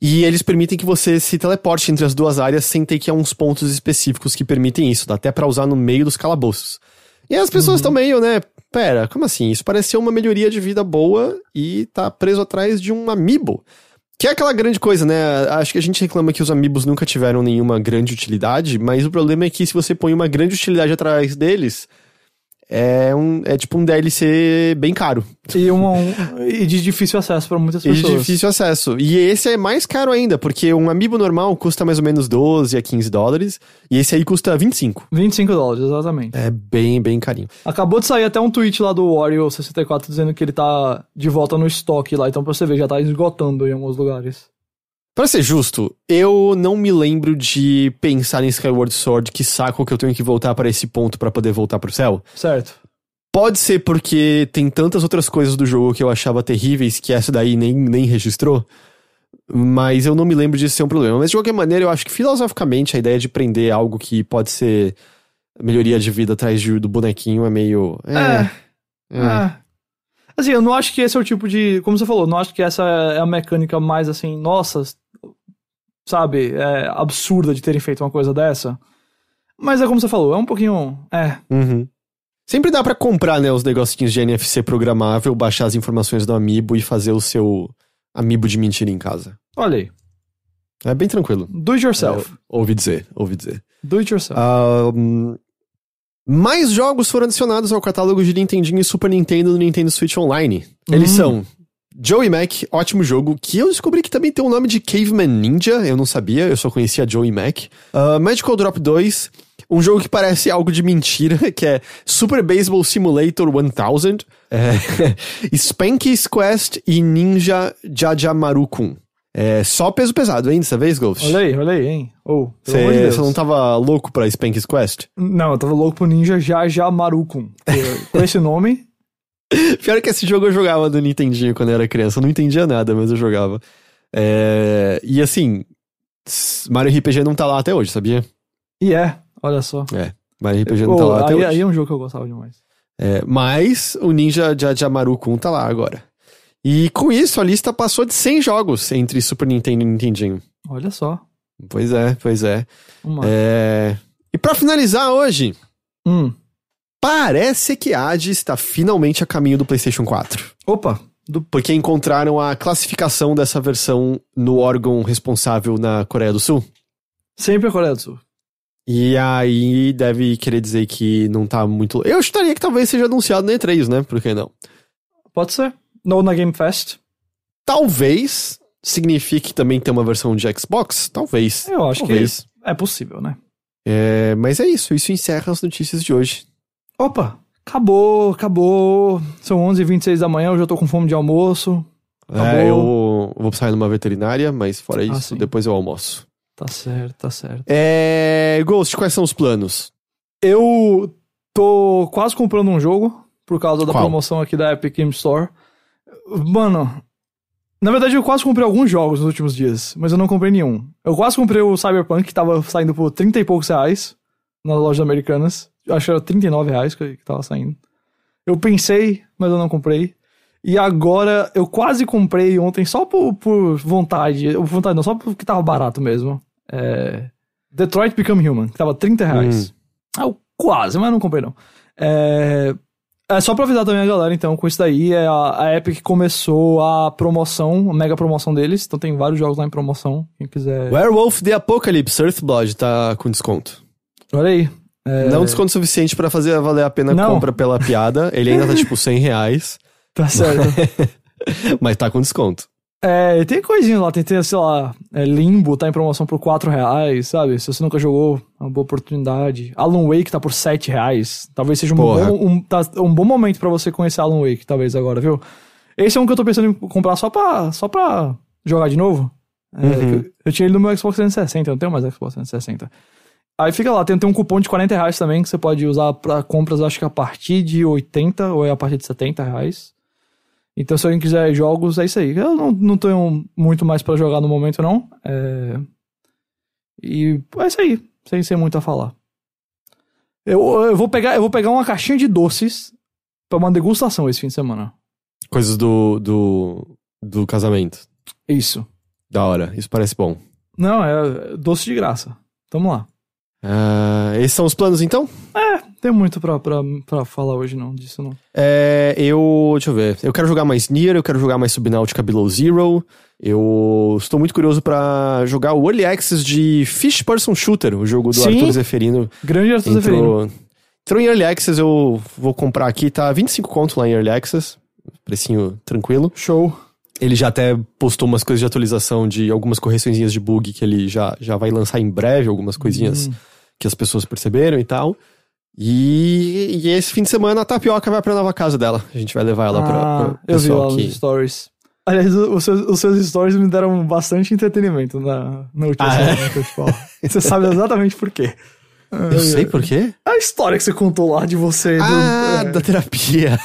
E eles permitem que você se teleporte entre as duas áreas sem ter que ir a uns pontos específicos que permitem isso. Dá até pra usar no meio dos calabouços. E as pessoas estão meio, né? Pera, como assim? Isso parece ser uma melhoria de vida boa e tá preso atrás de um amiibo. Que é aquela grande coisa, né? Acho que a gente reclama que os amiibos nunca tiveram nenhuma grande utilidade, mas o problema é que se você põe uma grande utilidade atrás deles, é, um, é tipo um DLC bem caro. E, uma, um- e de difícil acesso pra muitas E de pessoas. difícil acesso. E esse é mais caro ainda, porque um amiibo normal custa mais ou menos 12 a 15 dólares, e esse aí custa 25. 25 dólares, exatamente. É bem, bem carinho. Acabou de sair até um tweet lá do Wario64 dizendo que ele tá de volta no estoque lá. Então, pra você ver, já tá esgotando em alguns lugares. Pra ser justo, eu não me lembro de pensar em Skyward Sword que saco que eu tenho que voltar para esse ponto pra poder voltar pro céu. Certo. Pode ser porque tem tantas outras coisas do jogo que eu achava terríveis que essa daí nem, nem registrou. Mas eu não me lembro disso ser um problema. Mas de qualquer maneira, eu acho que filosoficamente a ideia de prender algo que pode ser melhoria de vida atrás de- do bonequinho é meio. É. É. é. É. Assim, eu não acho que esse é o tipo de. Como você falou, não acho que essa é a mecânica mais assim, nossa, sabe, é, absurda de terem feito uma coisa dessa. Mas é como você falou, é um pouquinho. É. Uhum. Sempre dá pra comprar, né, os negocinhos de NFC programável, baixar as informações do Amiibo e fazer o seu Amiibo de mentira em casa. Olha aí. É bem tranquilo. Do it yourself. É, ouvi dizer, ouvi dizer. Do it yourself. Ahn, mais jogos foram adicionados ao catálogo de Nintendinho e Super Nintendo no Nintendo Switch Online. Eles Hum. são Joey Mac, ótimo jogo, que eu descobri que também tem o nome de Caveman Ninja, eu não sabia, eu só conhecia Joey Mac. Ah, Magical Drop 2, um jogo que parece algo de mentira, que é Super Baseball Simulator 1000, é, Spanky's Quest e Ninja Jajamaru-kun. É só peso pesado, hein, dessa vez, Ghost? Olha aí, olha aí, hein? Oh, de Você não tava louco pra Spanky's Quest? Não, eu tava louco pro Ninja Jaja Marukun. Com esse nome, Pior que esse jogo eu jogava do Nintendinho quando eu era criança. Eu não entendia nada, mas eu jogava. É, E assim, Mario RPG não tá lá até hoje, sabia? e é, olha só. É, Mario RPG não Oh, tá lá até aí, hoje. aí é um jogo que eu gostava demais. É, mas o Ninja Jajamaru-kun tá lá agora. E com isso, a lista passou de 100 jogos entre Super Nintendo e Nintendinho. Olha só. Pois é, pois é. É, E pra finalizar hoje, Hum. Parece que Hades está finalmente a caminho do PlayStation 4. Opa, do... Porque encontraram a classificação dessa versão no órgão responsável na Coreia do Sul. sempre a Coreia do Sul. E aí deve querer dizer que não tá muito. Eu chutaria que talvez seja anunciado na E3, né? Por que não? Pode ser. Ou na Game Fest. Talvez signifique também ter uma versão de Xbox. Talvez. Eu acho talvez. que é possível, né? É, mas é isso. Isso encerra as notícias de hoje. Opa, acabou, acabou. São 11h26 da manhã, eu já tô com fome de almoço. Acabou. É, eu vou sair numa veterinária, mas fora Ah, isso, sim. depois eu almoço. Tá certo, tá certo. É. Ghost, quais são os planos? Eu tô quase comprando um jogo por causa da Qual? promoção aqui da Epic Game Store. Mano, na verdade eu quase comprei alguns jogos nos últimos dias, mas eu não comprei nenhum. Eu quase comprei o Cyberpunk, que tava saindo por 30 e poucos reais nas lojas americanas. Acho que era 39 reais que, que tava saindo. Eu pensei, mas eu não comprei. E agora eu quase comprei ontem só por, por vontade. Por vontade não, só porque tava barato mesmo. É... Detroit Become Human, que tava 30 reais. Ah, eu quase, mas não comprei não. É... é só pra avisar também a galera, então, com isso daí, é a, a Epic começou a promoção, a mega promoção deles. Então tem vários jogos lá em promoção, quem quiser. Werewolf The Apocalypse Earthblood tá com desconto. Olha aí. É, Não desconto suficiente pra fazer valer a pena a compra pela piada. Ele ainda tá tipo 100 reais, Tá certo. mas tá com desconto. É, tem coisinha lá, tem, sei lá, é, Limbo tá em promoção por 4 reais, sabe? Se você nunca jogou, é uma boa oportunidade. Alan Wake tá por 7 reais. Talvez seja um, Porra. bom, um, tá- um bom momento pra você conhecer Alan Wake, talvez agora, viu? Esse é um que eu tô pensando em comprar só pra, só pra jogar de novo. É, Uhum. eu, eu tinha ele no meu Xbox 360, eu não tenho mais Xbox 360. Aí fica lá, tem, tem um cupom de 40 reais também que você pode usar pra compras, acho que a partir de 80 ou é a partir de 70 reais. Então, se alguém quiser jogos, é isso aí. Eu não, não tenho muito mais pra jogar no momento, não. É... E é isso aí, sem ser muito a falar. Eu, eu, vou pegar, eu vou pegar uma caixinha de doces pra uma degustação esse fim de semana. Coisas do, do, do casamento. Isso. Da hora, isso parece bom. Não, é doce de graça. Tamo lá. Ah, esses são os planos então? Tem muito pra, pra, pra falar hoje, não, disso não. É, eu. Deixa eu ver. Eu quero jogar mais Nier, eu quero jogar mais Subnautica Below Zero. Eu estou muito curioso pra jogar o Early Access de Fish Person Shooter, o jogo do Sim. Arthur Zeferino. Grande Arthur Zeferino. Entrou, Entrou em Early Access, eu vou comprar aqui, tá 25 conto lá em Early Access. Precinho tranquilo. Show. Ele já até postou umas coisas de atualização de algumas correçõezinhas de bug que ele já, já vai lançar em breve, algumas coisinhas que as pessoas perceberam e tal. E, e esse fim de semana a Tapioca vai pra nova casa dela. A gente vai levar ela pra, Ah, pra eu vi lá que... nos stories. Aliás, os seus, os seus stories me deram bastante entretenimento na, na última Ah, é? semana que eu te falo. Você sabe exatamente por quê. Eu sei por quê. A história que você contou lá de você. do- Ah, é, da terapia.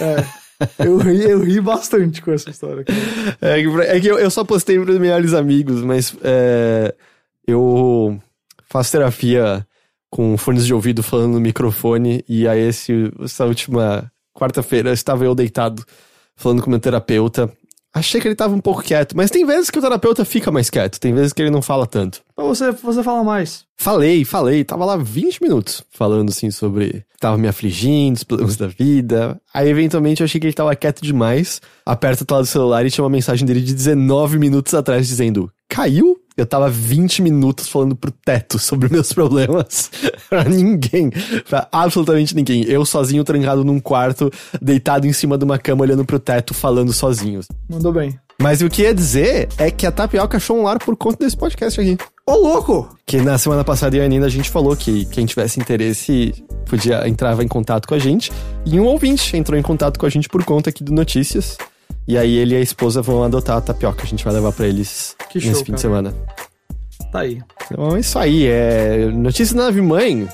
eu, ri, eu ri bastante com essa história. cara. É, que- é que eu, eu só postei pros melhores amigos, mas é, eu faço terapia com fones de ouvido falando no microfone, e aí esse, essa última quarta-feira estava eu deitado falando com meu terapeuta. Achei que ele tava um pouco quieto, mas tem vezes que o terapeuta fica mais quieto, tem vezes que ele não fala tanto. Pra você, você fala mais. Falei, falei, tava lá 20 minutos falando assim sobre. Tava me afligindo, os problemas da vida. Aí, eventualmente, eu achei que ele tava quieto demais. Aperta a tela do celular e tinha uma mensagem dele de 19 minutos atrás dizendo: Caiu? Eu tava 20 minutos falando pro teto sobre meus problemas. pra ninguém. Pra absolutamente ninguém. Eu sozinho, trancado num quarto, deitado em cima de uma cama, olhando pro teto, falando sozinho. Mandou bem. Mas o que ia dizer é que a Tapioca achou um lar por conta desse podcast aqui. Ô, louco! Que na semana passada e a Nina a gente falou que quem tivesse interesse podia entrava em contato com a gente. E um ouvinte entrou em contato com a gente por conta aqui do Notícias. E aí ele e a esposa vão adotar a tapioca. A gente vai levar pra eles Que nesse show, fim de cara. semana. Tá aí. Então é isso aí. É Notícias da Nave Mãe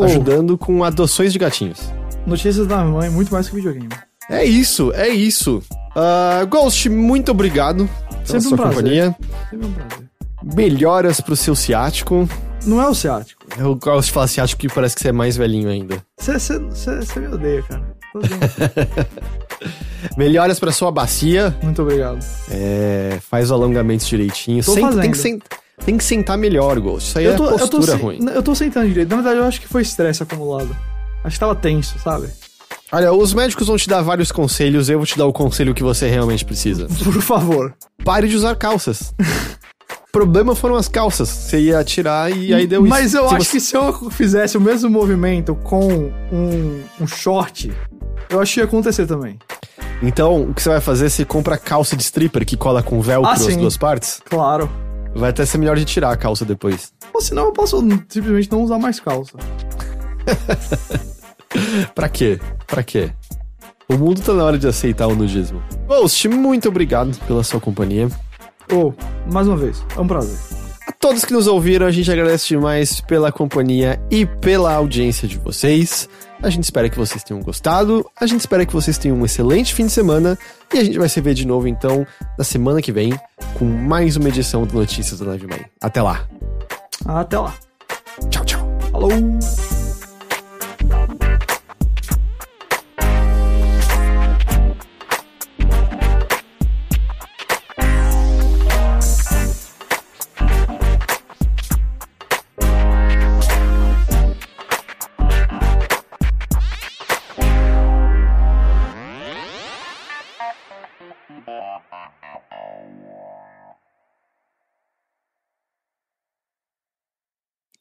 Oh. ajudando com adoções de gatinhos. Notícias da mãe, muito mais que videogame. É isso, é isso. Ah, Ghost, muito obrigado pela Sempre um sua prazer. companhia. Sempre um prazer. Melhoras pro seu ciático. Não é o ciático. Eu gosto de falar ciático porque parece que você é mais velhinho ainda. Você me odeia, cara. Tô. Melhoras pra sua bacia. muito obrigado. É, faz o alongamento direitinho. Tô Senta- tem, que sen- tem que sentar melhor, Ghost. Isso aí é postura se- ruim. eu tô sentando direito. Na verdade, eu acho que foi estresse acumulado. Acho que tava tenso, sabe? Olha, os médicos vão te dar vários conselhos, eu vou te dar o conselho que você realmente precisa. Por favor. Pare de usar calças. O problema foram as calças. Você ia tirar e aí deu isso. Mas eu Se acho você- que se eu fizesse o mesmo movimento com um, um short, eu ia acontecer também. Então, o que você vai fazer? Você compra calça de stripper que cola com velcro Ah, as duas partes. Claro. Vai até ser melhor de tirar a calça depois. Ou senão eu posso simplesmente não usar mais calça. Pra quê? Pra quê? O mundo tá na hora de aceitar o nudismo. Ghost, muito obrigado pela sua companhia. Ou, mais uma vez, é um prazer. A todos que nos ouviram, a gente agradece demais pela companhia e pela audiência de vocês. A gente espera que vocês tenham gostado. A gente espera que vocês tenham um excelente fim de semana. E a gente vai se ver de novo, então, na semana que vem, com mais uma edição do Notícias do Live Mãe. Até lá. Até lá. Tchau, tchau. Falou!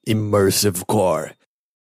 Immersive Core.